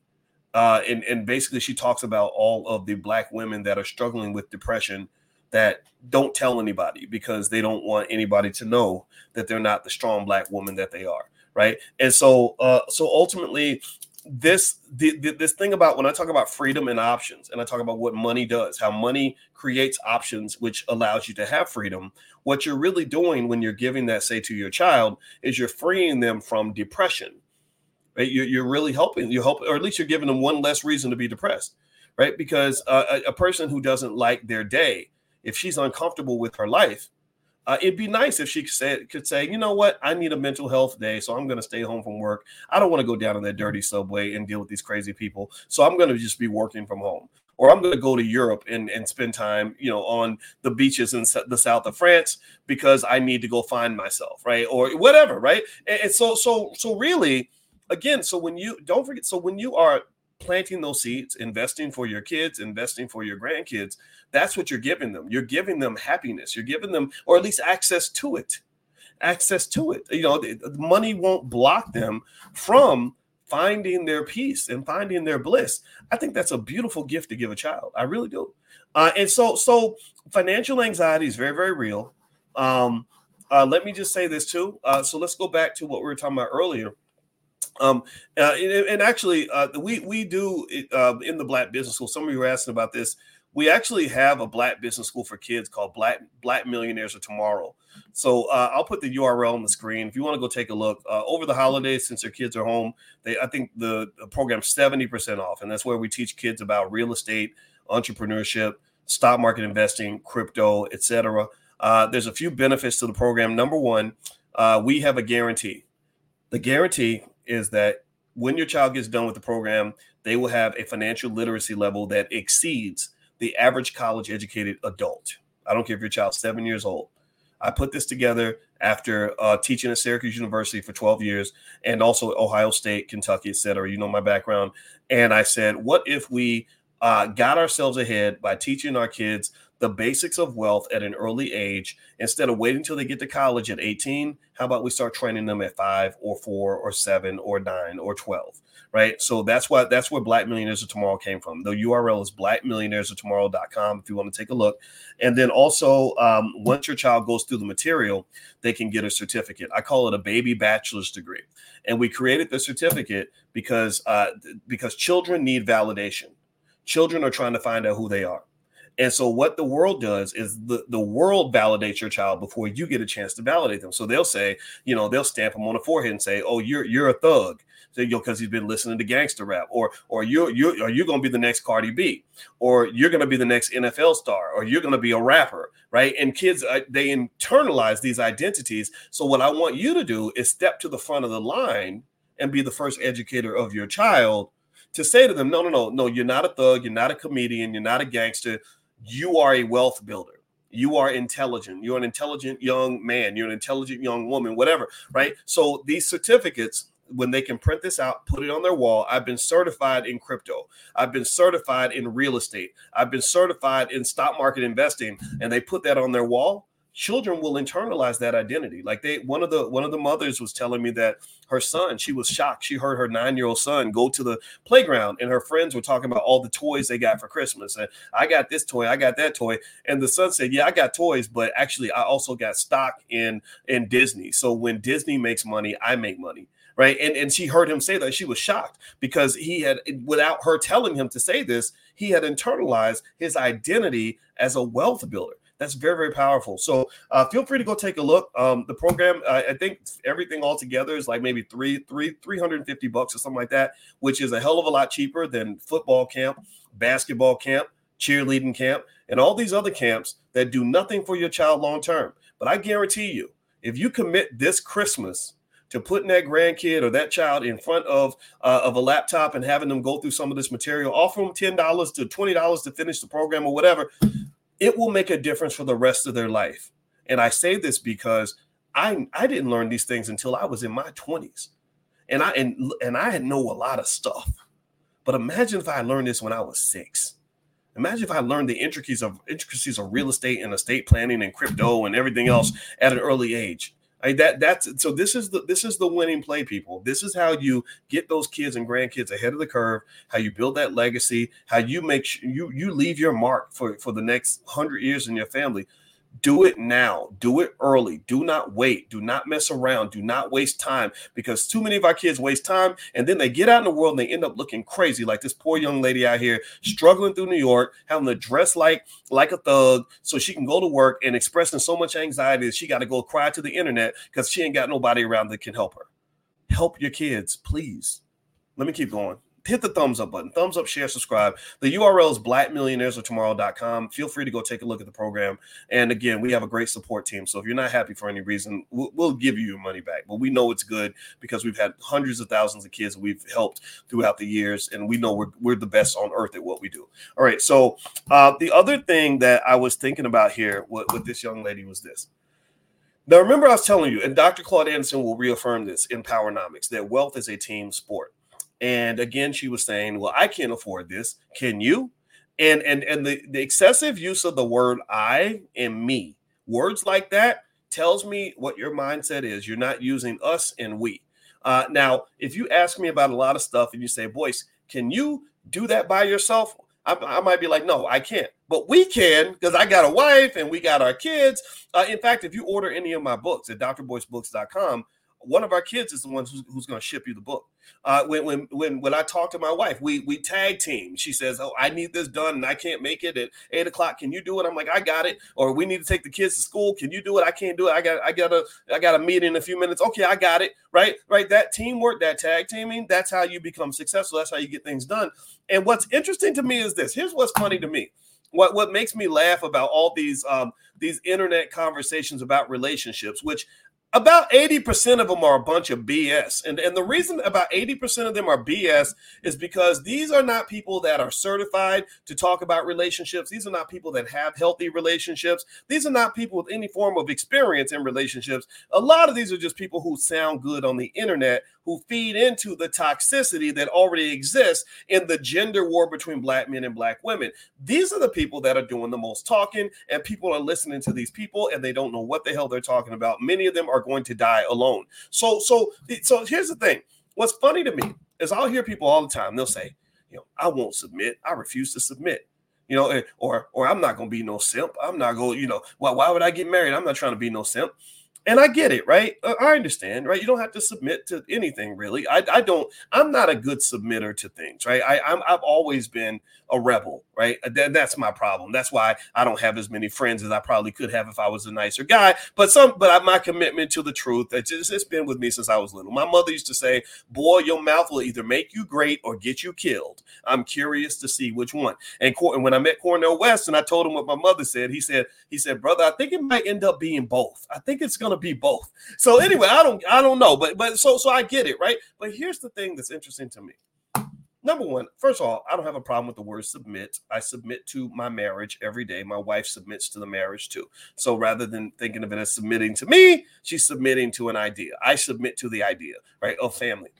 uh, and, and basically she talks about all of the black women that are struggling with depression that don't tell anybody because they don't want anybody to know that they're not the strong black woman that they are right? And so uh, so ultimately this the, the, this thing about when i talk about freedom and options and i talk about what money does how money creates options which allows you to have freedom what you're really doing when you're giving that say to your child is you're freeing them from depression right? You're, you're really helping you help, or at least you're giving them one less reason to be depressed, right? Because uh, a, a, person who doesn't like their day, if she's uncomfortable with her life, uh, it'd be nice if she could say, could say, you know what, I need a mental health day, so I'm going to stay home from work. I don't want to go down to that dirty subway and deal with these crazy people, so I'm going to just be working from home. Or I'm going to go to Europe and, and spend time, you know, on the beaches in the south of France because I need to go find myself, right? Or whatever, right? And, and so, so, so really, again, so when you don't forget, so when you are planting those seeds, investing for your kids, investing for your grandkids, that's what you're giving them. You're giving them happiness. You're giving them, or at least access to it. Access to it. You know, money won't block them from finding their peace and finding their bliss. I think that's a beautiful gift to give a child. I really do. Uh, and so, so financial anxiety is very, very real. Um, uh, let me just say this too. Uh, so let's go back to what we were talking about earlier um, uh, and, and, actually, uh, we we do uh, in the Black Business School. Some of you were asking about this. We actually have a Black Business School for kids called Black Black Millionaires of Tomorrow. So uh, I'll put the URL on the screen if you want to go take a look. Uh, over the holidays, since their kids are home, they I think the, the program's seventy percent off, and that's where we teach kids about real estate, entrepreneurship, stock market investing, crypto, etc. Uh, there's a few benefits to the program. Number one, we have a guarantee. The guarantee is that when your child gets done with the program, they will have a financial literacy level that exceeds the average college educated adult. I don't care if your child's seven years old. I put this together after uh, teaching at Syracuse University for 12 years and also Ohio State, Kentucky, et cetera. You know my background. And I said, what if we uh, got ourselves ahead by teaching our kids the basics of wealth at an early age. Instead of waiting until they get to college at 18 how about we start training them at five or four or seven or nine or 12 right? So that's what that's where black millionaires of tomorrow came from. The url is blackmillionairesoftomorrow.com if you want to take a look. And then also um, once your child goes through the material they can get a certificate. I call it a baby bachelor's degree. And we created the certificate because uh, because children need validation. Children are trying to find out who they are and so what the world does is the, the world validates your child before you get a chance to validate them. So they'll say, you know, they'll stamp them on the forehead and say, "Oh, you're you're a thug." You know, because he's been listening to gangster rap, or or you you are you going to be the next Cardi B, or you're going to be the next NFL star, or you're going to be a rapper, right? And kids uh, they internalize these identities. So what I want you to do is step to the front of the line and be the first educator of your child to say to them, no, no, no, no, you're not a thug, you're not a comedian, you're not a gangster, you are a wealth builder. You are intelligent. You're an intelligent young man. You're an intelligent young woman, whatever, right? So these certificates, when they can print this out, put it on their wall. I've been certified in crypto. I've been certified in real estate. I've been certified in stock market investing, and they put that on their wall children will internalize that identity. Like they one of the one of the mothers was telling me that her son she was shocked. She heard her nine-year-old son go to the playground and her friends were talking about all the toys they got for christmas. And i got this toy i got that toy. And the son said yeah i got toys but actually i also got stock in in disney. So when disney makes money i make money. Right? And and she heard him say that. She was shocked because he had without her telling him to say this he had internalized his identity as a wealth builder that's very, very powerful. So uh, feel free to go take a look. Um, the program, I think everything all together is like maybe three, three, 350 bucks or something like that, which is a hell of a lot cheaper than football camp, basketball camp, cheerleading camp, and all these other camps that do nothing for your child long term. But I guarantee you, if you commit this Christmas to putting that grandkid or that child in front of uh, of a laptop and having them go through some of this material, offer them ten dollars to twenty dollars to finish the program or whatever it will make a difference for the rest of their life. And I say this because I I didn't learn these things until I was in my 20s. And I and, and I know a lot of stuff. But imagine if I learned this when I was 6. Imagine if I learned the intricacies of intricacies of real estate and estate planning and crypto and everything else at an early age. I that that's so this is the this is the winning play, people. This is how you get those kids and grandkids ahead of the curve. How you build that legacy. How you make sure you you leave your mark for for the next hundred years in your family. Do it now. Do it early. Do not wait. Do not mess around. Do not waste time because too many of our kids waste time and then they get out in the world and they end up looking crazy like this poor young lady out here struggling through New York, having to dress like like a thug so she can go to work and expressing so much anxiety that she got to go cry to the internet because she ain't got nobody around that can help her. Help your kids, please. Let me keep going. Hit the thumbs up button, thumbs up, share, subscribe. The URL is blackmillionairesoftomorrow.com. Feel free to go take a look at the program. And again, we have a great support team. So if you're not happy for any reason, we'll, we'll give you your money back. But we know it's good because we've had hundreds of thousands of kids we've helped throughout the years, and we know we're, we're the best on earth at what we do. All right. So uh, the other thing that I was thinking about here with, with this young lady was this. Now, remember, I was telling you, and Dr. Claude Anderson will reaffirm this in Powernomics that wealth is a team sport. And again, she was saying, Well, I can't afford this. Can you? And and and the, the excessive use of the word I and me, words like that tells me what your mindset is. You're not using us and we. Uh, now, if you ask me about a lot of stuff and you say, Boyce, can you do that by yourself? I, I might be like, no, I can't. But we can because I got a wife and we got our kids. Uh, in fact, if you order any of my books at drboycebooks.com, one of our kids is the one who's, who's going to ship you the book. Uh, when when when when I talk to my wife, we we tag team. She says, "Oh, I need this done, and I can't make it at eight o'clock. Can you do it?" I'm like, "I got it." Or we need to take the kids to school. Can you do it? I can't do it. I got I got a I got a meeting in a few minutes. Okay, I got it. Right, right. That teamwork, that tag teaming, that's how you become successful. That's how you get things done. And what's interesting to me is this. Here's what's funny to me. What what makes me laugh about all these um these internet conversations about relationships, which about 80% of them are a bunch of BS. And, and the reason about 80% of them are BS is because these are not people that are certified to talk about relationships. These are not people that have healthy relationships. These are not people with any form of experience in relationships. A lot of these are just people who sound good on the internet who feed into the toxicity that already exists in the gender war between black men and black women. These are the people that are doing the most talking, and people are listening to these people and they don't know what the hell they're talking about. Many of them are going to die alone. So, so, so here's the thing. What's funny to me is I'll hear people all the time. They'll say, you know, I won't submit. I refuse to submit you know, eh, or or I'm not gonna be no simp. I'm not going, you know, why, why would I get married? I'm not trying to be no simp and I get it, right? Uh, I understand, right? You don't have to submit to anything, really. I, I don't. I'm not a good submitter to things, right? I, I'm, I've always been a rebel, right? Uh, that, that's my problem. That's why I don't have as many friends as I probably could have if I was a nicer guy. But some, but my commitment to the truth, it's, just, it's been with me since I was little. My mother used to say, "Boy, your mouth will either make you great or get you killed." I'm curious to see which one. And, and when I met Cornel West, and I told him what my mother said, he said, he said, "Brother, I think it might end up being both. I think it's gonna." to be both. So anyway, I don't I don't know, but but so so I get it, right? But here's the thing that's interesting to me. Number one, first of all, I don't have a problem with the word submit. I submit to my marriage every day. My wife submits to the marriage too. So rather than thinking of it as submitting to me, she's submitting to an idea. I submit to the idea, right, of family.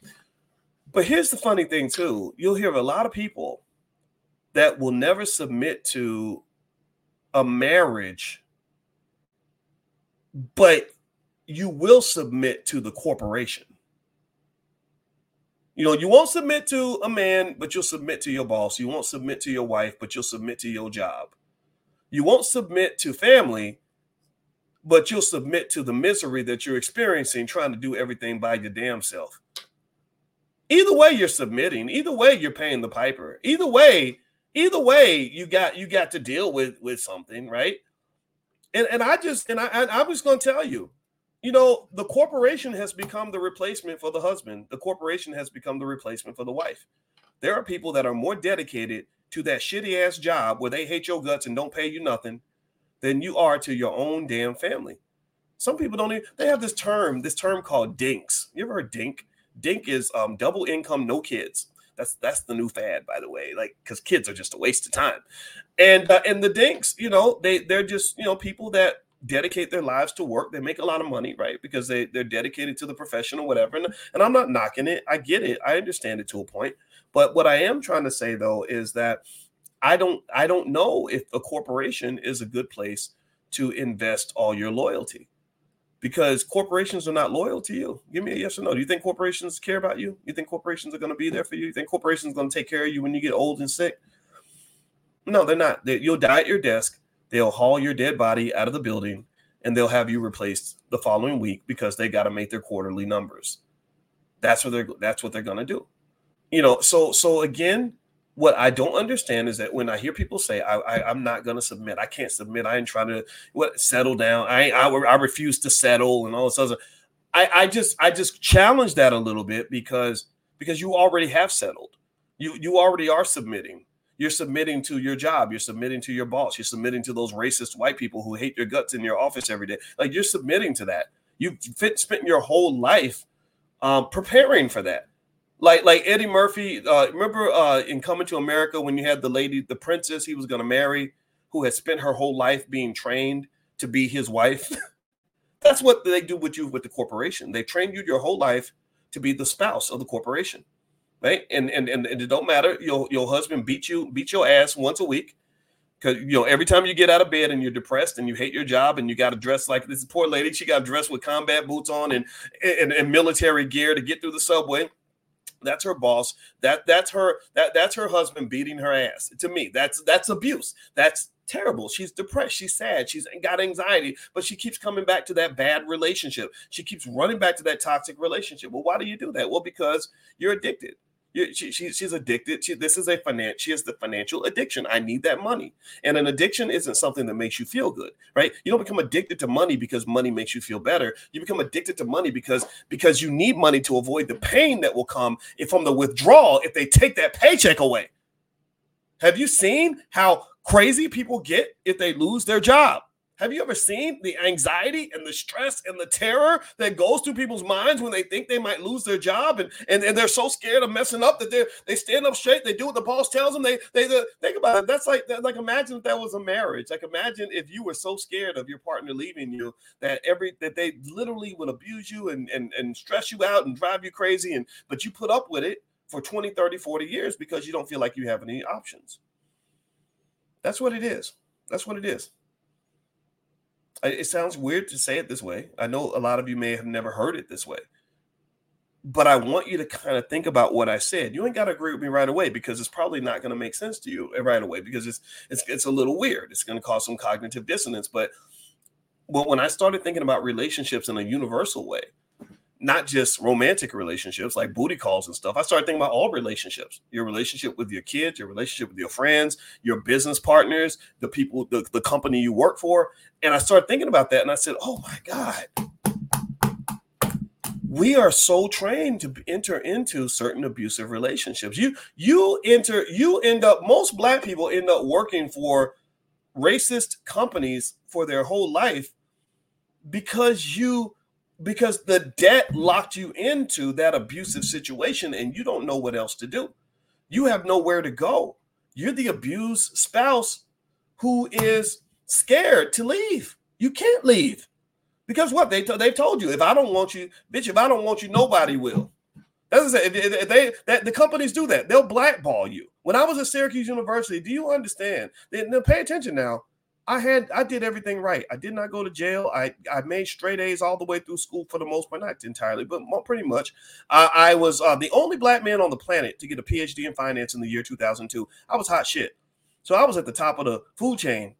But here's the funny thing too. You'll hear a lot of people that will never submit to a marriage, but you will submit to the corporation. You know, you won't submit to a man, but you'll submit to your boss. You won't submit to your wife, but you'll submit to your job. You won't submit to family, but you'll submit to the misery that you're experiencing trying to do everything by your damn self. Either way, you're submitting. Either way, you're paying the piper. Either way, either way, you got you got to deal with with something, right? And and I just and I I, was going to tell you, you know, the corporation has become the replacement for the husband. The corporation has become the replacement for the wife. There are people that are more dedicated to that shitty ass job where they hate your guts and don't pay you nothing than you are to your own damn family. Some people don't even, they have this term, this term called dinks. You ever heard dink? Dink is um, double income, no kids. That's that's the new fad, by the way. Like, because kids are just a waste of time, and uh, and the dinks, you know, they they're just you know people that dedicate their lives to work. They make a lot of money, right? Because they, they're dedicated to the profession or whatever. And, and I'm not knocking it. I get it. I understand it to a point. But what I am trying to say though is that I don't I don't know if a corporation is a good place to invest all your loyalty. Because corporations are not loyal to you. Give me a yes or no. Do you think corporations care about you? You think corporations are going to be there for you? You think corporations are going to take care of you when you get old and sick? No, they're not. They, you'll die at your desk They'll haul your dead body out of the building and they'll have you replaced the following week because they got to make their quarterly numbers. That's what they're that's what they're going to do. You know, so so again, what I don't understand is that when I hear people say I, I am not going to submit, I can't submit, I ain't trying to what settle down, I I, I refuse to settle and all this other. I I just I just challenge that a little bit because because you already have settled You you already are submitting. You're submitting to your job. You're submitting to your boss. You're submitting to those racist white people who hate your guts in your office every day. Like you're submitting to that. You've spent your whole life um, preparing for that. Like like Eddie Murphy. Uh, remember uh, in Coming to America when you had the lady, the princess he was going to marry, who had spent her whole life being trained to be his wife. That's what they do with you with the corporation. They train you your whole life to be the spouse of the corporation, right? And and and, it don't matter. Your your husband beat you beat your ass once a week because you know every time you get out of bed and you're depressed and you hate your job and you got to dress like this poor lady. She got dressed with combat boots on and, and and military gear to get through the subway. That's her boss. That that's her that that's her husband beating her ass. To me, that's that's abuse. That's terrible. She's depressed. She's sad. She's got anxiety, but she keeps coming back to that bad relationship. She keeps running back to that toxic relationship. Well, why do you do that? Well, because you're addicted. She, she, she's addicted. She, this is a finance. She has the financial addiction. I need that money, and an addiction isn't something that makes you feel good, right? You don't become addicted to money because money makes you feel better. You become addicted to money because because you need money to avoid the pain that will come if from the withdrawal if they take that paycheck away. Have you seen how crazy people get if they lose their job. Have you ever seen the anxiety and the stress and the terror that goes through people's minds when they think they might lose their job and, and, and they're so scared of messing up that they they stand up straight, they do what the boss tells them. They they, they think about it. That's like like imagine if that was a marriage. Like imagine if you were so scared of your partner leaving you that every that they literally would abuse you and and, and stress you out and drive you crazy and but you put up with it for 20, 30, 40 years because you don't feel like you have any options. That's what it is. That's what it is. It sounds weird to say it this way. I know a lot of you may have never heard it this way. But I want you to kind of think about what I said. You ain't got to agree with me right away because it's probably not going to make sense to you eh, right away because it's it's it's a little weird. It's going to cause some cognitive dissonance. But but when I started thinking about relationships in a universal way, not just romantic relationships like booty calls and stuff. I started thinking about all relationships your relationship with your kids, your relationship with your friends, your business partners, the people, the, the company you work for. And I started thinking about that and I said, oh my God, we are so trained to enter into certain abusive relationships. You you enter you end up most black people end up working for racist companies for their whole life because you because the debt locked you into that abusive situation and you don't know what else to do. You have nowhere to go. You're the abused spouse who is scared to leave. You can't leave because what they t- they told you if I don't want you, bitch, if I don't want you, nobody will. That's what if they that the companies do that, they'll blackball you. When I was at Syracuse University, do you understand? Then pay attention now. I had I did everything right. I did not go to jail. I I made straight A's all the way through school for the most part, not entirely, but pretty much. I was uh, the only black man on the planet to get a PhD in finance in the year 2002. I was hot shit. So I was at the top of the food chain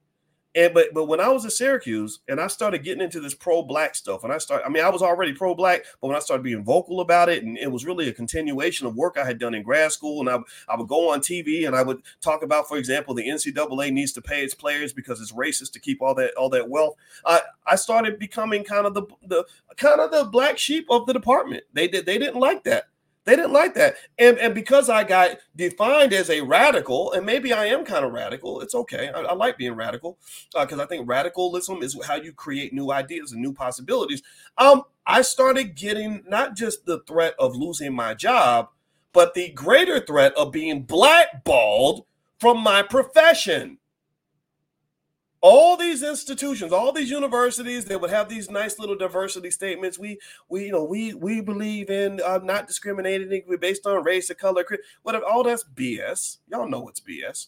and but but when I was at Syracuse and I started getting into this pro-black stuff, and I started, I mean, I was already pro-black, but when I started being vocal about it, and it was really a continuation of work I had done in grad school, and I, I would go on TV and I would talk about, for example, the NCAA needs to pay its players because it's racist to keep all that all that wealth. I I started becoming kind of the the kind of the black sheep of the department. They did they didn't like that. They didn't like that. And, and because I got defined as a radical, and maybe I am kind of radical, it's okay. I, I like being radical because uh, I think radicalism is how you create new ideas and new possibilities. Um, I started getting not just the threat of losing my job, but the greater threat of being blackballed from my profession all these institutions all these universities they would have these nice little diversity statements we we you know we we believe in uh, not discriminating based on race or color whatever all that's bs y'all know it's bs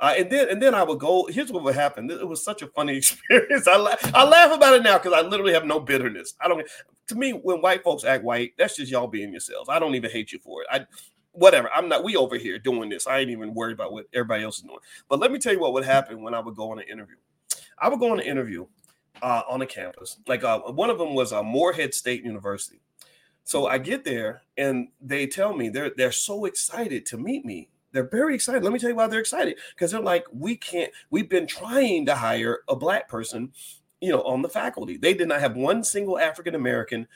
uh, and then and then I would go. Here's what would happen. It was such a funny experience. I la- I laugh about it now because I literally have no bitterness. I don't. To me, when white folks act white, that's just y'all being yourselves. I don't even hate you for it. I whatever. I'm not. We over here doing this. I ain't even worried about what everybody else is doing. But let me tell you what would happen when I would go on an interview. I would go on an interview uh, on a campus. Like uh, one of them was uh, Morehead State University. So I get there and they tell me they're they're so excited to meet me. They're very excited. Let me tell you why they're excited because they're like, we can't. We've been trying to hire a black person, you know, on the faculty. They did not have one single African American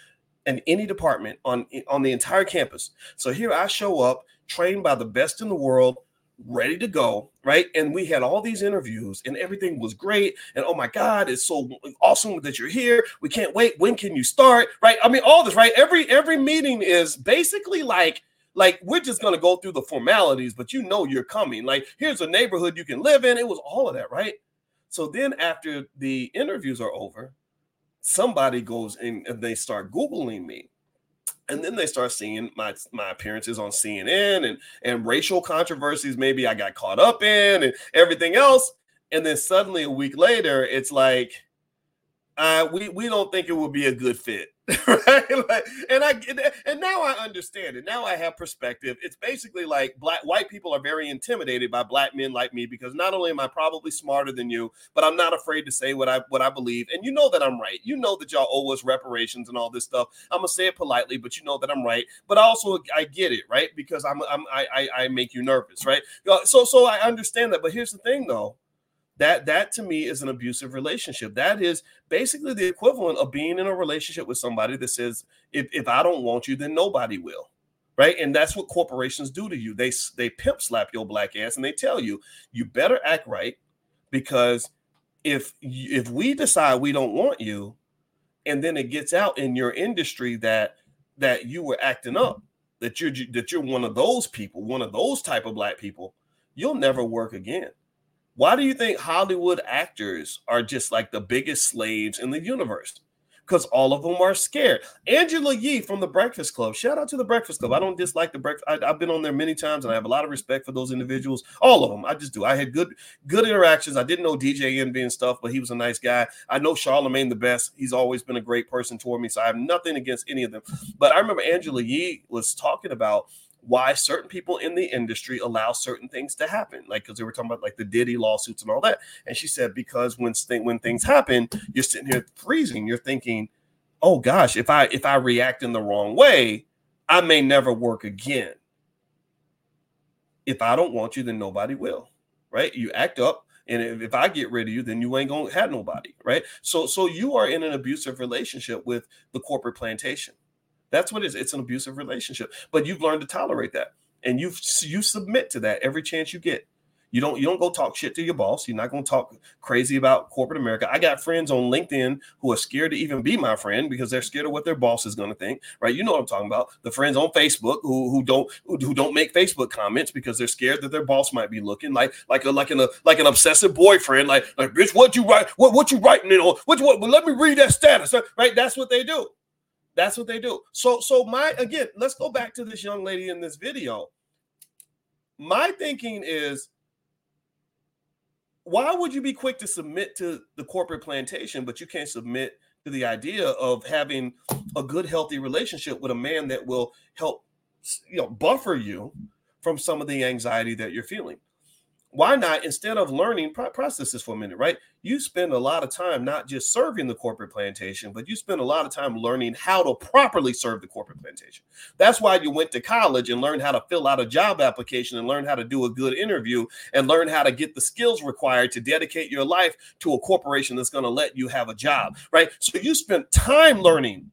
in any department on on the entire campus. So here I show up, trained by the best in the world, ready to go, right? And we had all these interviews and everything was great. And oh my God, it's so awesome that you're here. We can't wait. When can you start? Right? I mean, all this, right? Every every meeting is basically like like we're just to go through the formalities, but you know you're coming. Like here's a neighborhood you can live in. It was all of that, right? So then after the interviews are over, somebody goes and they start googling me and then they start seeing my my appearances on CNN and and racial controversies maybe I got caught up in and everything else. And then suddenly a week later it's like uh, we we don't think it would be a good fit right? Like, and I and now I understand it. Now I have perspective. It's basically like black white people are very intimidated by black men like me because not only am I probably smarter than you, but I'm not afraid to say what I what I believe. And you know that I'm right. You know that y'all owe us reparations and all this stuff. I'm gonna say it politely, but you know that I'm right. But also I get it, right? Because I'm, I'm I, I I make you nervous, right? So so I understand that. But here's the thing though that that to me is an abusive relationship. That is basically the equivalent of being in a relationship with somebody that says if, if i don't want you then nobody will right? And that's what corporations do to you. They they pimp slap your black ass and they tell you you better act right because if if we decide we don't want you and then it gets out in your industry that that you were acting up that you're that you're one of those people one of those type of black people you'll never work again why do you think Hollywood actors are just like the biggest slaves in the universe? Because all of them are scared. Angela Yee from the Breakfast Club. Shout out to the Breakfast Club. I don't dislike the Breakfast. I, have been on there many times, and I have a lot of respect for those individuals. All of them, I just do. I had good, good interactions. I didn't know DJ Envy and stuff, but he was a nice guy. I know Charlemagne the best. He's always been a great person toward me, so I have nothing against any of them. But I remember Angela Yee was talking about why certain people in the industry allow certain things to happen. Like because they were talking about like the Diddy lawsuits and all that. And she said because when when things happen, you're sitting here freezing. You're thinking, oh gosh, if I if I react in the wrong way, I may never work again. If I don't want you, then nobody will. Right? You act up. And if, if I get rid of you, then you ain't gonna have nobody, right? So, so you are in an abusive relationship with the corporate plantation that's what it is. It's an abusive relationship. But you've learned to tolerate that. And you you submit to that every chance you get. You don't you don't go talk shit to your boss. You're not going to talk crazy about corporate America. I got friends on LinkedIn who are scared to even be my friend because they're scared of what their boss is going to think. Right? You know what I'm talking about. The friends on Facebook who who don't who don't make Facebook comments because they're scared that their boss might be looking like like a like an a, like an obsessive boyfriend. Like like bitch, what you write? What what you writing it on? What what? Let me read that status. Right? That's what they do. That's what they do. So, so my again, let's go back to this young lady in this video. My thinking is why would you be quick to submit to the corporate plantation, but you can't submit to the idea of having a good, healthy relationship with a man that will help you know buffer you from some of the anxiety that you're feeling? Why not instead of learning process this for a minute right? You spend a lot of time not just serving the corporate plantation but you spend a lot of time learning how to properly serve the corporate plantation. That's why you went to college and learned how to fill out a job application and learn how to do a good interview and learn how to get the skills required to dedicate your life to a corporation that's going to let you have a job right? So you spent time learning.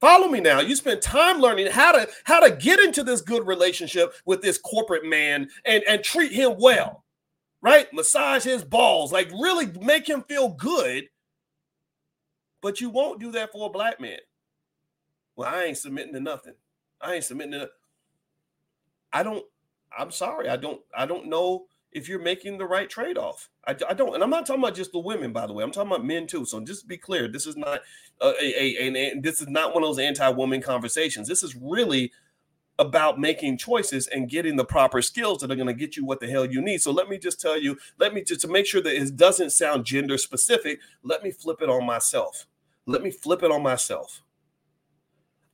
Follow me now. You spend time learning how to how to get into this good relationship with this corporate man and and treat him well right? Massage his balls, like really make him feel good. But you won't do that for a black man. Well, I ain't submitting to nothing. I ain't submitting to. I don't. I'm sorry. I don't. I don't know if you're making the right trade-off. I, I don't, and I'm not talking about just the women, by the way. I'm talking about men too. So just be clear, this is not a, a, a, a this is not one of those anti-woman conversations. This is really about making choices and getting the proper skills that are going to get you what the hell you need. So let me just tell you, let me just to make sure that it doesn't sound gender specific, let me flip it on myself. Let me flip it on myself.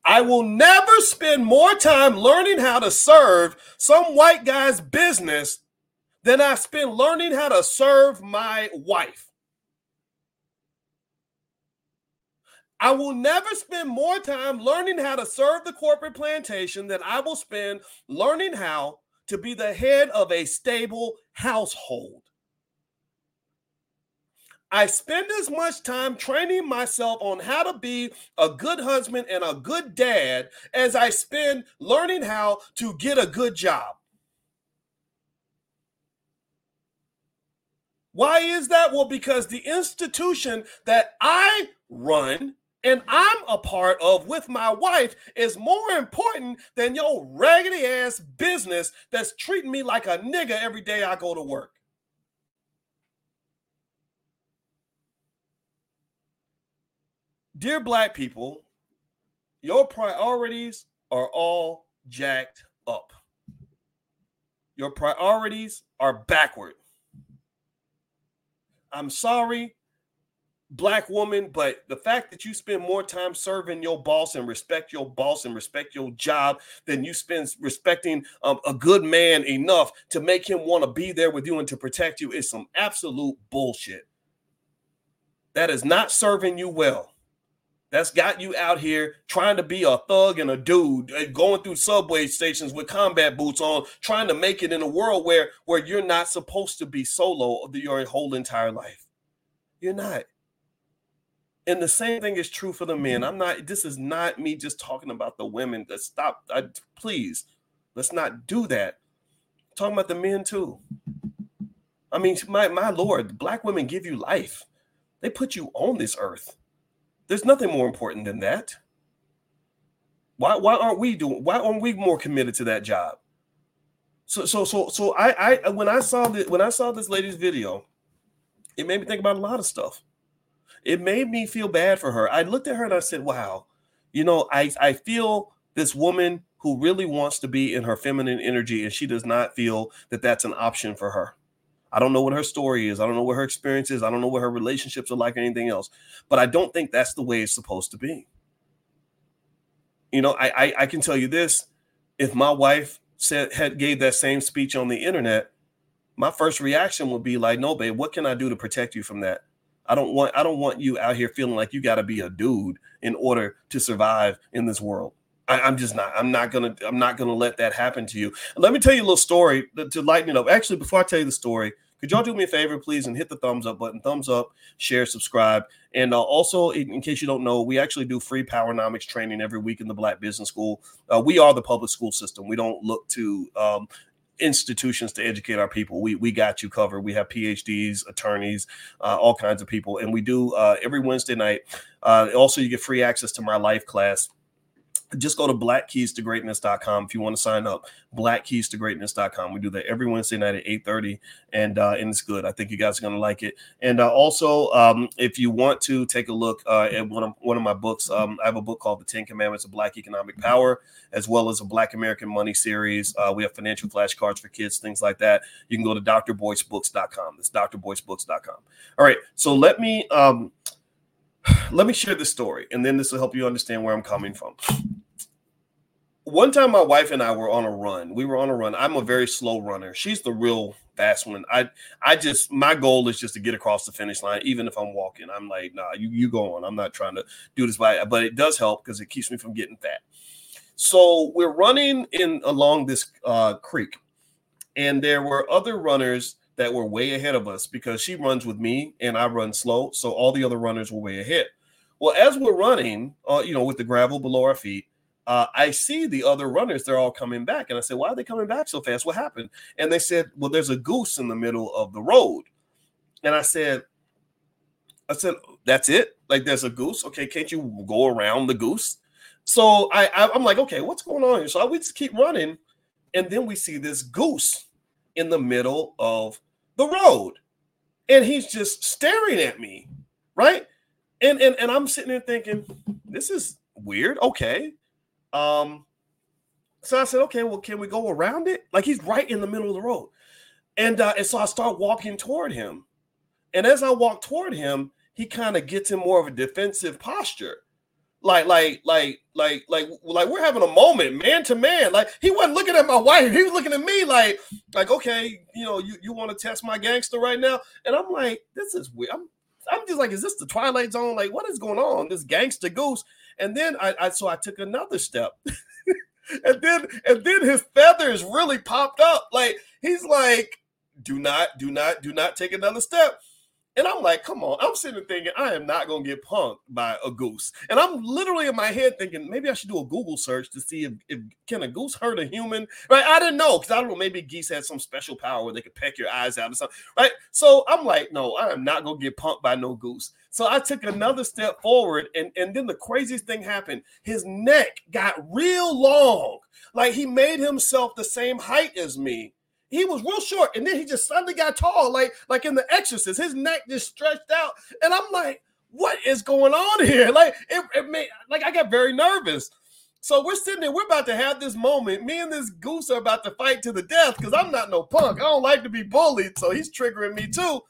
I will never spend more time learning how to serve some white guy's business than I spend learning how to serve my wife. I will never spend more time learning how to serve the corporate plantation than I will spend learning how to be the head of a stable household. I spend as much time training myself on how to be a good husband and a good dad as I spend learning how to get a good job. Why is that? Well, because the institution that I run and I'm a part of with my wife is more important than your raggedy ass business that's treating me like a nigga every day I go to work. Dear black people, your priorities are all jacked up. Your priorities are backward. I'm sorry, black woman, but the fact that you spend more time serving your boss and respect your boss and respect your job than you spend respecting um, a good man enough to make him want to be there with you and to protect you is some absolute bullshit. That is not serving you well. That's got you out here trying to be a thug and a dude, going through subway stations with combat boots on, trying to make it in a world where where you're not supposed to be solo your whole entire life. You're not. And the same thing is true for the men. I'm not, this is not me just talking about the women. That stop, I, please, let's not do that. I'm talking about the men too. I mean, my my lord, black women give you life. They put you on this earth. There's nothing more important than that. Why why aren't we doing why aren't we more committed to that job? So so so so I I when I saw this when I saw this lady's video, it made me think about a lot of stuff. It made me feel bad for her. I looked at her and I said, "Wow, you know, I I feel this woman who really wants to be in her feminine energy and she does not feel that that's an option for her. I don't know what her story is. I don't know what her experience is. I don't know what her relationships are like or anything else. But I don't think that's the way it's supposed to be. You know, I I, I can tell you this: if my wife said had gave that same speech on the internet, my first reaction would be like, "No, babe, what can I do to protect you from that? I don't want I don't want you out here feeling like you got to be a dude in order to survive in this world." I, am just not. I'm not gonna. I'm not gonna let that happen to you. Let me tell you a little story to lighten it up. Actually, before I tell you the story, could y'all do me a favor, please, and hit the thumbs up button, thumbs up, share, subscribe, and uh, also, in, in, case you don't know, we actually do free Powernomics training every week in the Black Business School. Uh, we are the public school system. We don't look to um, institutions to educate our people. We we got you covered. We have PhDs, attorneys, uh, all kinds of people, and we do uh, every Wednesday night. Uh, also, you get free access to my life class just go to blackkeystogreatness.com if you want to sign up. blackkeystogreatness.com we do that every wednesday night at 8.30 and uh, and it's good. I think you guys are going to like it. And uh, also um, if you want to take a look uh, at one of one of my books um, i have a book called the 10 commandments of black economic power as well as a black american money series. Uh, we have financial flashcards for kids things like that. You can go to drboycebooks.com that's drboycebooks.com all right so let me um, let me share this story and then this will help you understand where i'm coming from one time my wife and I were on a run. We were on a run. I'm a very slow runner. She's the real fast one. I I just my goal is just to get across the finish line, even if I'm walking. I'm like, nah, you you go on. I'm not trying to do this by but it does help because it keeps me from getting fat. So we're running in along this uh, creek, and there were other runners that were way ahead of us because she runs with me and I run slow. So all the other runners were way ahead. Well, as we're running, uh, you know, with the gravel below our feet, uh, I see the other runners, they're all coming back. And I said, Why are they coming back so fast? What happened? And they said, Well, there's a goose in the middle of the road. And I said, I said, That's it? Like there's a goose. Okay, can't you go around the goose? So I, I am like, okay, what's going on here? So we just keep running, and then we see this goose in the middle of the road. And he's just staring at me, right? And and, and I'm sitting there thinking, this is weird. Okay. Um, so I said, okay, well, can we go around it? Like he's right in the middle of the road. And uh, and so I start walking toward him. And as I walk toward him, he kind of gets in more of a defensive posture. Like, like, like, like, like, like we're having a moment, man to man. Like he wasn't looking at my wife, he was looking at me like, like, okay, you know, you, you want to test my gangster right now? And I'm like, this is weird. I'm I'm just like, is this the Twilight Zone? Like, what is going on? This gangster goose. And then I, I so I took another step. and then and then his feathers really popped up. Like he's like, do not, do not, do not take another step. And I'm like, come on. I'm sitting thinking, I am not going to get punked by a goose. And I'm literally in my head thinking, maybe I should do a Google search to see if, if can a goose hurt a human? Right? I didn't know because I don't know. Maybe geese had some special power where they could peck your eyes out or something. Right? So I'm like, no, I am not going to get punked by no goose. So I took another step forward. And, and then the craziest thing happened. His neck got real long. Like he made himself the same height as me he was real short, and then he just suddenly got tall, like like in The Exorcist. His neck just stretched out, and I'm like, what is going on here? Like it, it made like I got very nervous. So we're sitting there, we're about to have this moment. Me and this goose are about to fight to the death because I'm not no punk. I don't like to be bullied, so he's triggering me too.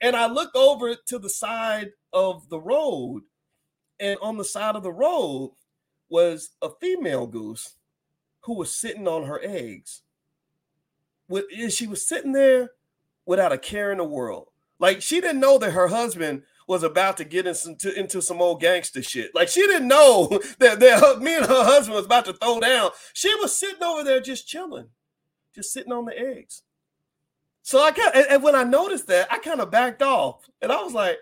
And I look over to the side of the road, and on the side of the road was a female goose who was sitting on her eggs with she was sitting there without a care in the world. Like she didn't know that her husband was about to get into, into some old gangster shit. Like she didn't know that, that me and her husband was about to throw down. She was sitting over there just chilling, just sitting on the eggs. So I got and, and when I noticed that, I kind of backed off and I was like,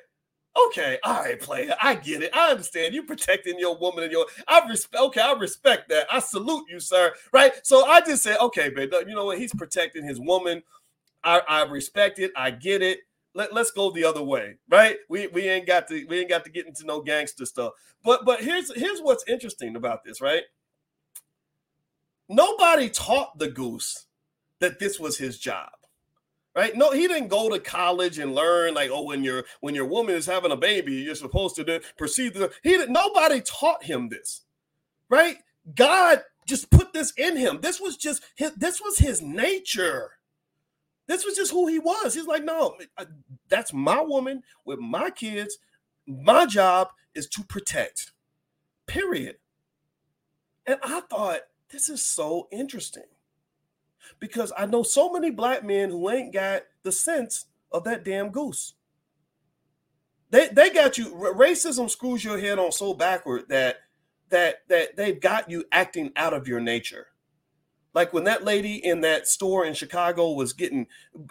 Okay, all right, player. I get it. I understand. You protecting your woman and your. I respect. Okay, I respect that. I salute you, sir. Right. So I just said, okay, babe. Uh, you know what? He's protecting his woman. I, I respect it. I get it. Let, let's go the other way, right? We we ain't got to we ain't got to get into no gangster stuff. But but here's here's what's interesting about this, right? Nobody taught the goose that this was his job right? No he didn't go to college and learn like oh when your when your woman is having a baby you're supposed to proceed to he didn't. nobody taught him this right? God just put this in him. This was just his this was his nature. This was just who he was. He's like no that's my woman with my kids. My job is to protect period. And i thought this is so interesting because I know so many black men who ain't got the sense of that damn goose. They they got you racism screws your head on so backward that that that they've got you acting out of your nature. Like when that lady in that store in Chicago was getting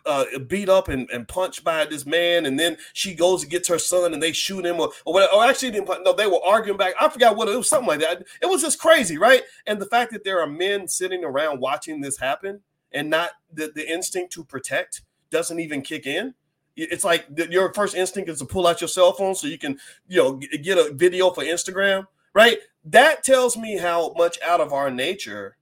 uh, beat up and, and punched by this man, and then she goes and gets her son and they shoot him, or, or, or actually didn't no, they were arguing back. I forgot what it was, something like that. It was just crazy, right? And the fact that there are men sitting around watching this happen and not the, the instinct to protect doesn't even kick in. It's like the, your first instinct is to pull out your cell phone so you can you know get a video for instagram right? That tells me how much out of our nature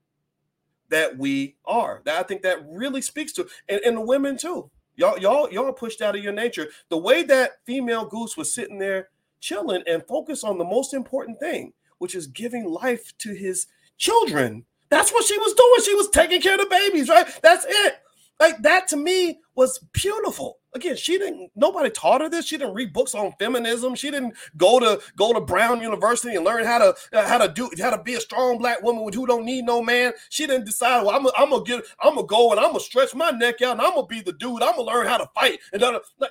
that we are. That i think that really speaks to and, and the women too. Y'all y'all y'all pushed out of your nature. The way that female goose was sitting there chilling and focus on the most important thing which is giving life to his children that's what she was doing. She was taking care of the babies, right? That's it. Like that to me was beautiful. Again, she didn't. Nobody taught her this. She didn't read books on feminism. She didn't go to go to Brown University and learn how to uh, how to do how to be a strong black woman who don't need no man. She didn't decide. Well, I'm gonna I'm gonna get I'm gonna go and I'm gonna stretch my neck out and I'm gonna be the dude. I'm gonna learn how to fight. And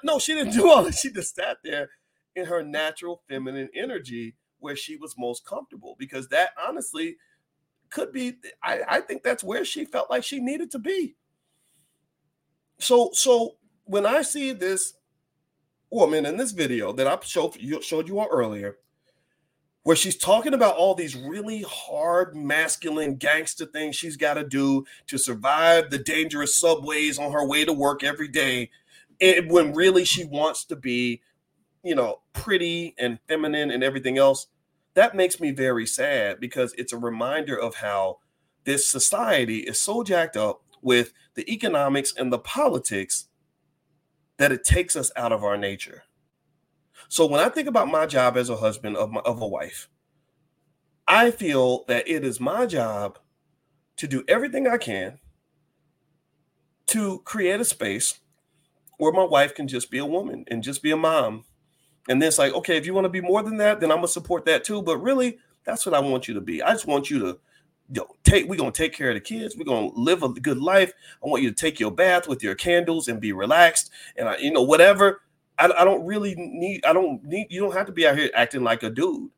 no, she didn't do all that. She just sat there in her natural feminine energy where she was most comfortable because that honestly could be I, I think that's where she felt like she needed to be. So so when i see this woman in this video that i showed you showed you all earlier where she's talking about all these really hard masculine gangster things she's got to do to survive the dangerous subways on her way to work every day and when really she wants to be you know pretty and feminine and everything else that makes me very sad because it's a reminder of how this society is so jacked up with the economics and the politics that it takes us out of our nature. So when I think about my job as a husband of my, of a wife, I feel that it is my job to do everything I can to create a space where my wife can just be a woman and just be a mom and then it's like, okay, if you want to be more than that, then I'm gonna support that too. But really, that's what I want you to be. I just want you to you know, take we're gonna take care of the kids. We're gonna live a good life. I want you to take your bath with your candles and be relaxed. And i you know whatever I, I don't really need i don't need you don't have to be out here acting like a dude.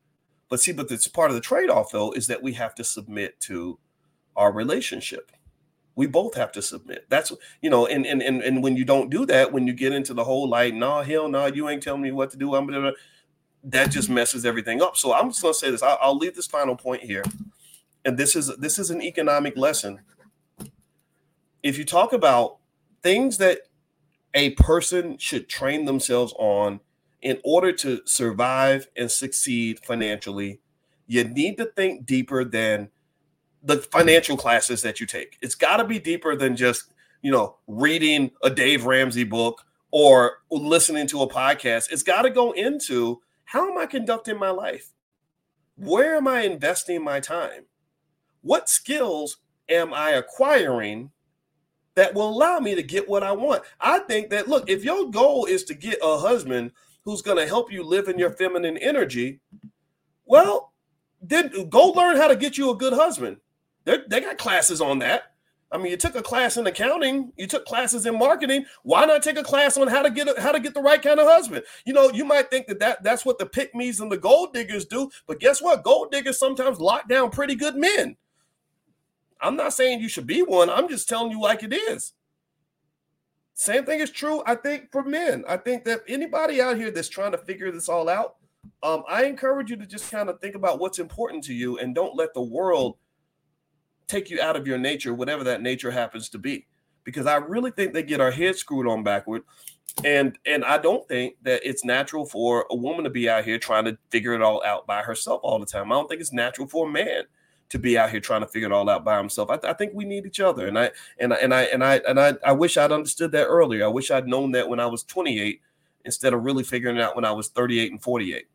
But see but it's part of the trade-off though is that we have to submit to our relationship We both have to submit. That's you know, and and and, and when you don't do that, when you get into the whole like, no, hell no, you ain't telling me what to do. I'm gonna that just messes everything up. So I'm just gonna say this. I'll, I'll leave this final point here, and this is this is an economic lesson. If you talk about things that a person should train themselves on in order to survive and succeed financially, you need to think deeper than the financial classes that you take. It's got to be deeper than just, you know, reading a Dave Ramsey book or listening to a podcast. It's got to go into how am I conducting my life? Where am I investing my time? What skills am I acquiring that will allow me to get what I want? I think that, look, if your goal is to get a husband who's going to help you live in your feminine energy, well, then go learn how to get you a good husband. They're, they got classes on that. I mean, you took a class in accounting, you took classes in marketing. Why not take a class on how to get a, how to get the right kind of husband? You know, you might think that, that that's what the me's and the gold diggers do, but guess what? Gold diggers sometimes lock down pretty good men. I'm not saying you should be one. I'm just telling you like it is. Same thing is true, I think, for men. I think that anybody out here that's trying to figure this all out, um, I encourage you to just kind of think about what's important to you and don't let the world take you out of your nature, whatever that nature happens to be. Because I really think they get our heads screwed on backward. And and I don't think that it's natural for a woman to be out here trying to figure it all out by herself all the time. I don't think it's natural for a man to be out here trying to figure it all out by himself. I, th- I, think we need each other, and I and I and I and I and I, I wish I'd understood that earlier. I wish I'd known that when I was 28 instead of really figuring it out when I was 38 and 48.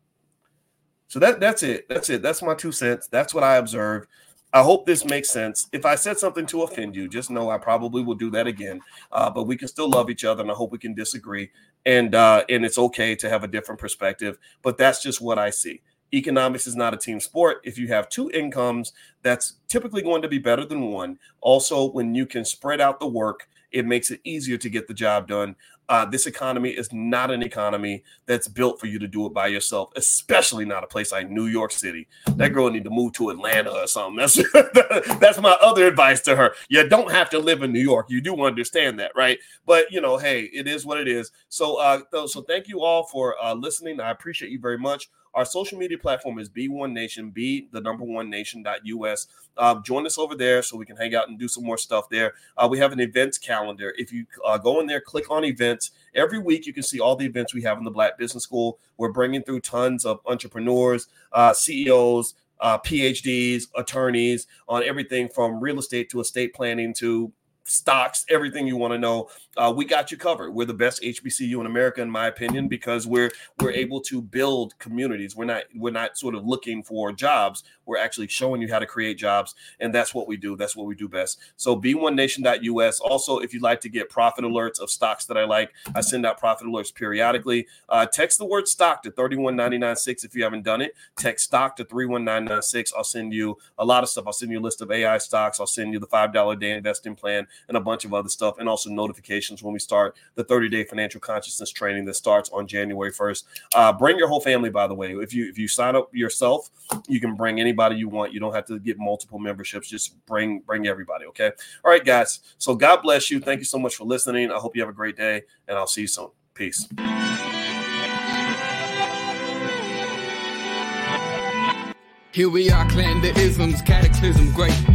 So that that's it. That's it. That's my two cents. That's what I observed. I hope this makes sense. If I said something to offend you, just know I probably will do that again. Uh, but we can still love each other, and I hope we can disagree. And uh, and it's okay to have a different perspective. But that's just what I see. Economics is not a team sport. If you have two incomes, that's typically going to be better than one. Also, when you can spread out the work, it makes it easier to get the job done. Uh, this economy is not an economy that's built for you to do it by yourself, especially not a place like New York City. That girl need to move to Atlanta or something. That's that's my other advice to her. You don't have to live in New York. You do understand that, right? But you know, hey, it is what it is. So, uh, so thank you all for uh, listening. I appreciate you very much. Our social media platform is B1 Nation, B the number one nation.us. Uh, join us over there so we can hang out and do some more stuff there. Uh, we have an events calendar. If you uh, go in there, click on events. Every week, you can see all the events we have in the Black Business School. We're bringing through tons of entrepreneurs, uh, CEOs, uh, PhDs, attorneys on everything from real estate to estate planning to stocks, everything you want to know. Uh, we got you covered. We're the best HBCU in America, in my opinion, because we're we're able to build communities. We're not we're not sort of looking for jobs. We're actually showing you how to create jobs, and that's what we do. That's what we do best. So b1nation.us. Also, if you'd like to get profit alerts of stocks that I like, I send out profit alerts periodically. Uh, text the word stock to 31996 if you haven't done it. Text stock to 31996. I'll send you a lot of stuff. I'll send you a list of AI stocks. I'll send you the five dollar day investing plan and a bunch of other stuff, and also notifications when we start the 30 day financial consciousness training that starts on January 1st. Uh, bring your whole family, by the way. If you if you sign up yourself, you can bring anybody you want. You don't have to get multiple memberships. Just bring bring everybody. Okay. All right, guys. So God bless you. Thank you so much for listening. I hope you have a great day, and I'll see you soon. Peace. Here we are, clan the isms, cataclysm, great.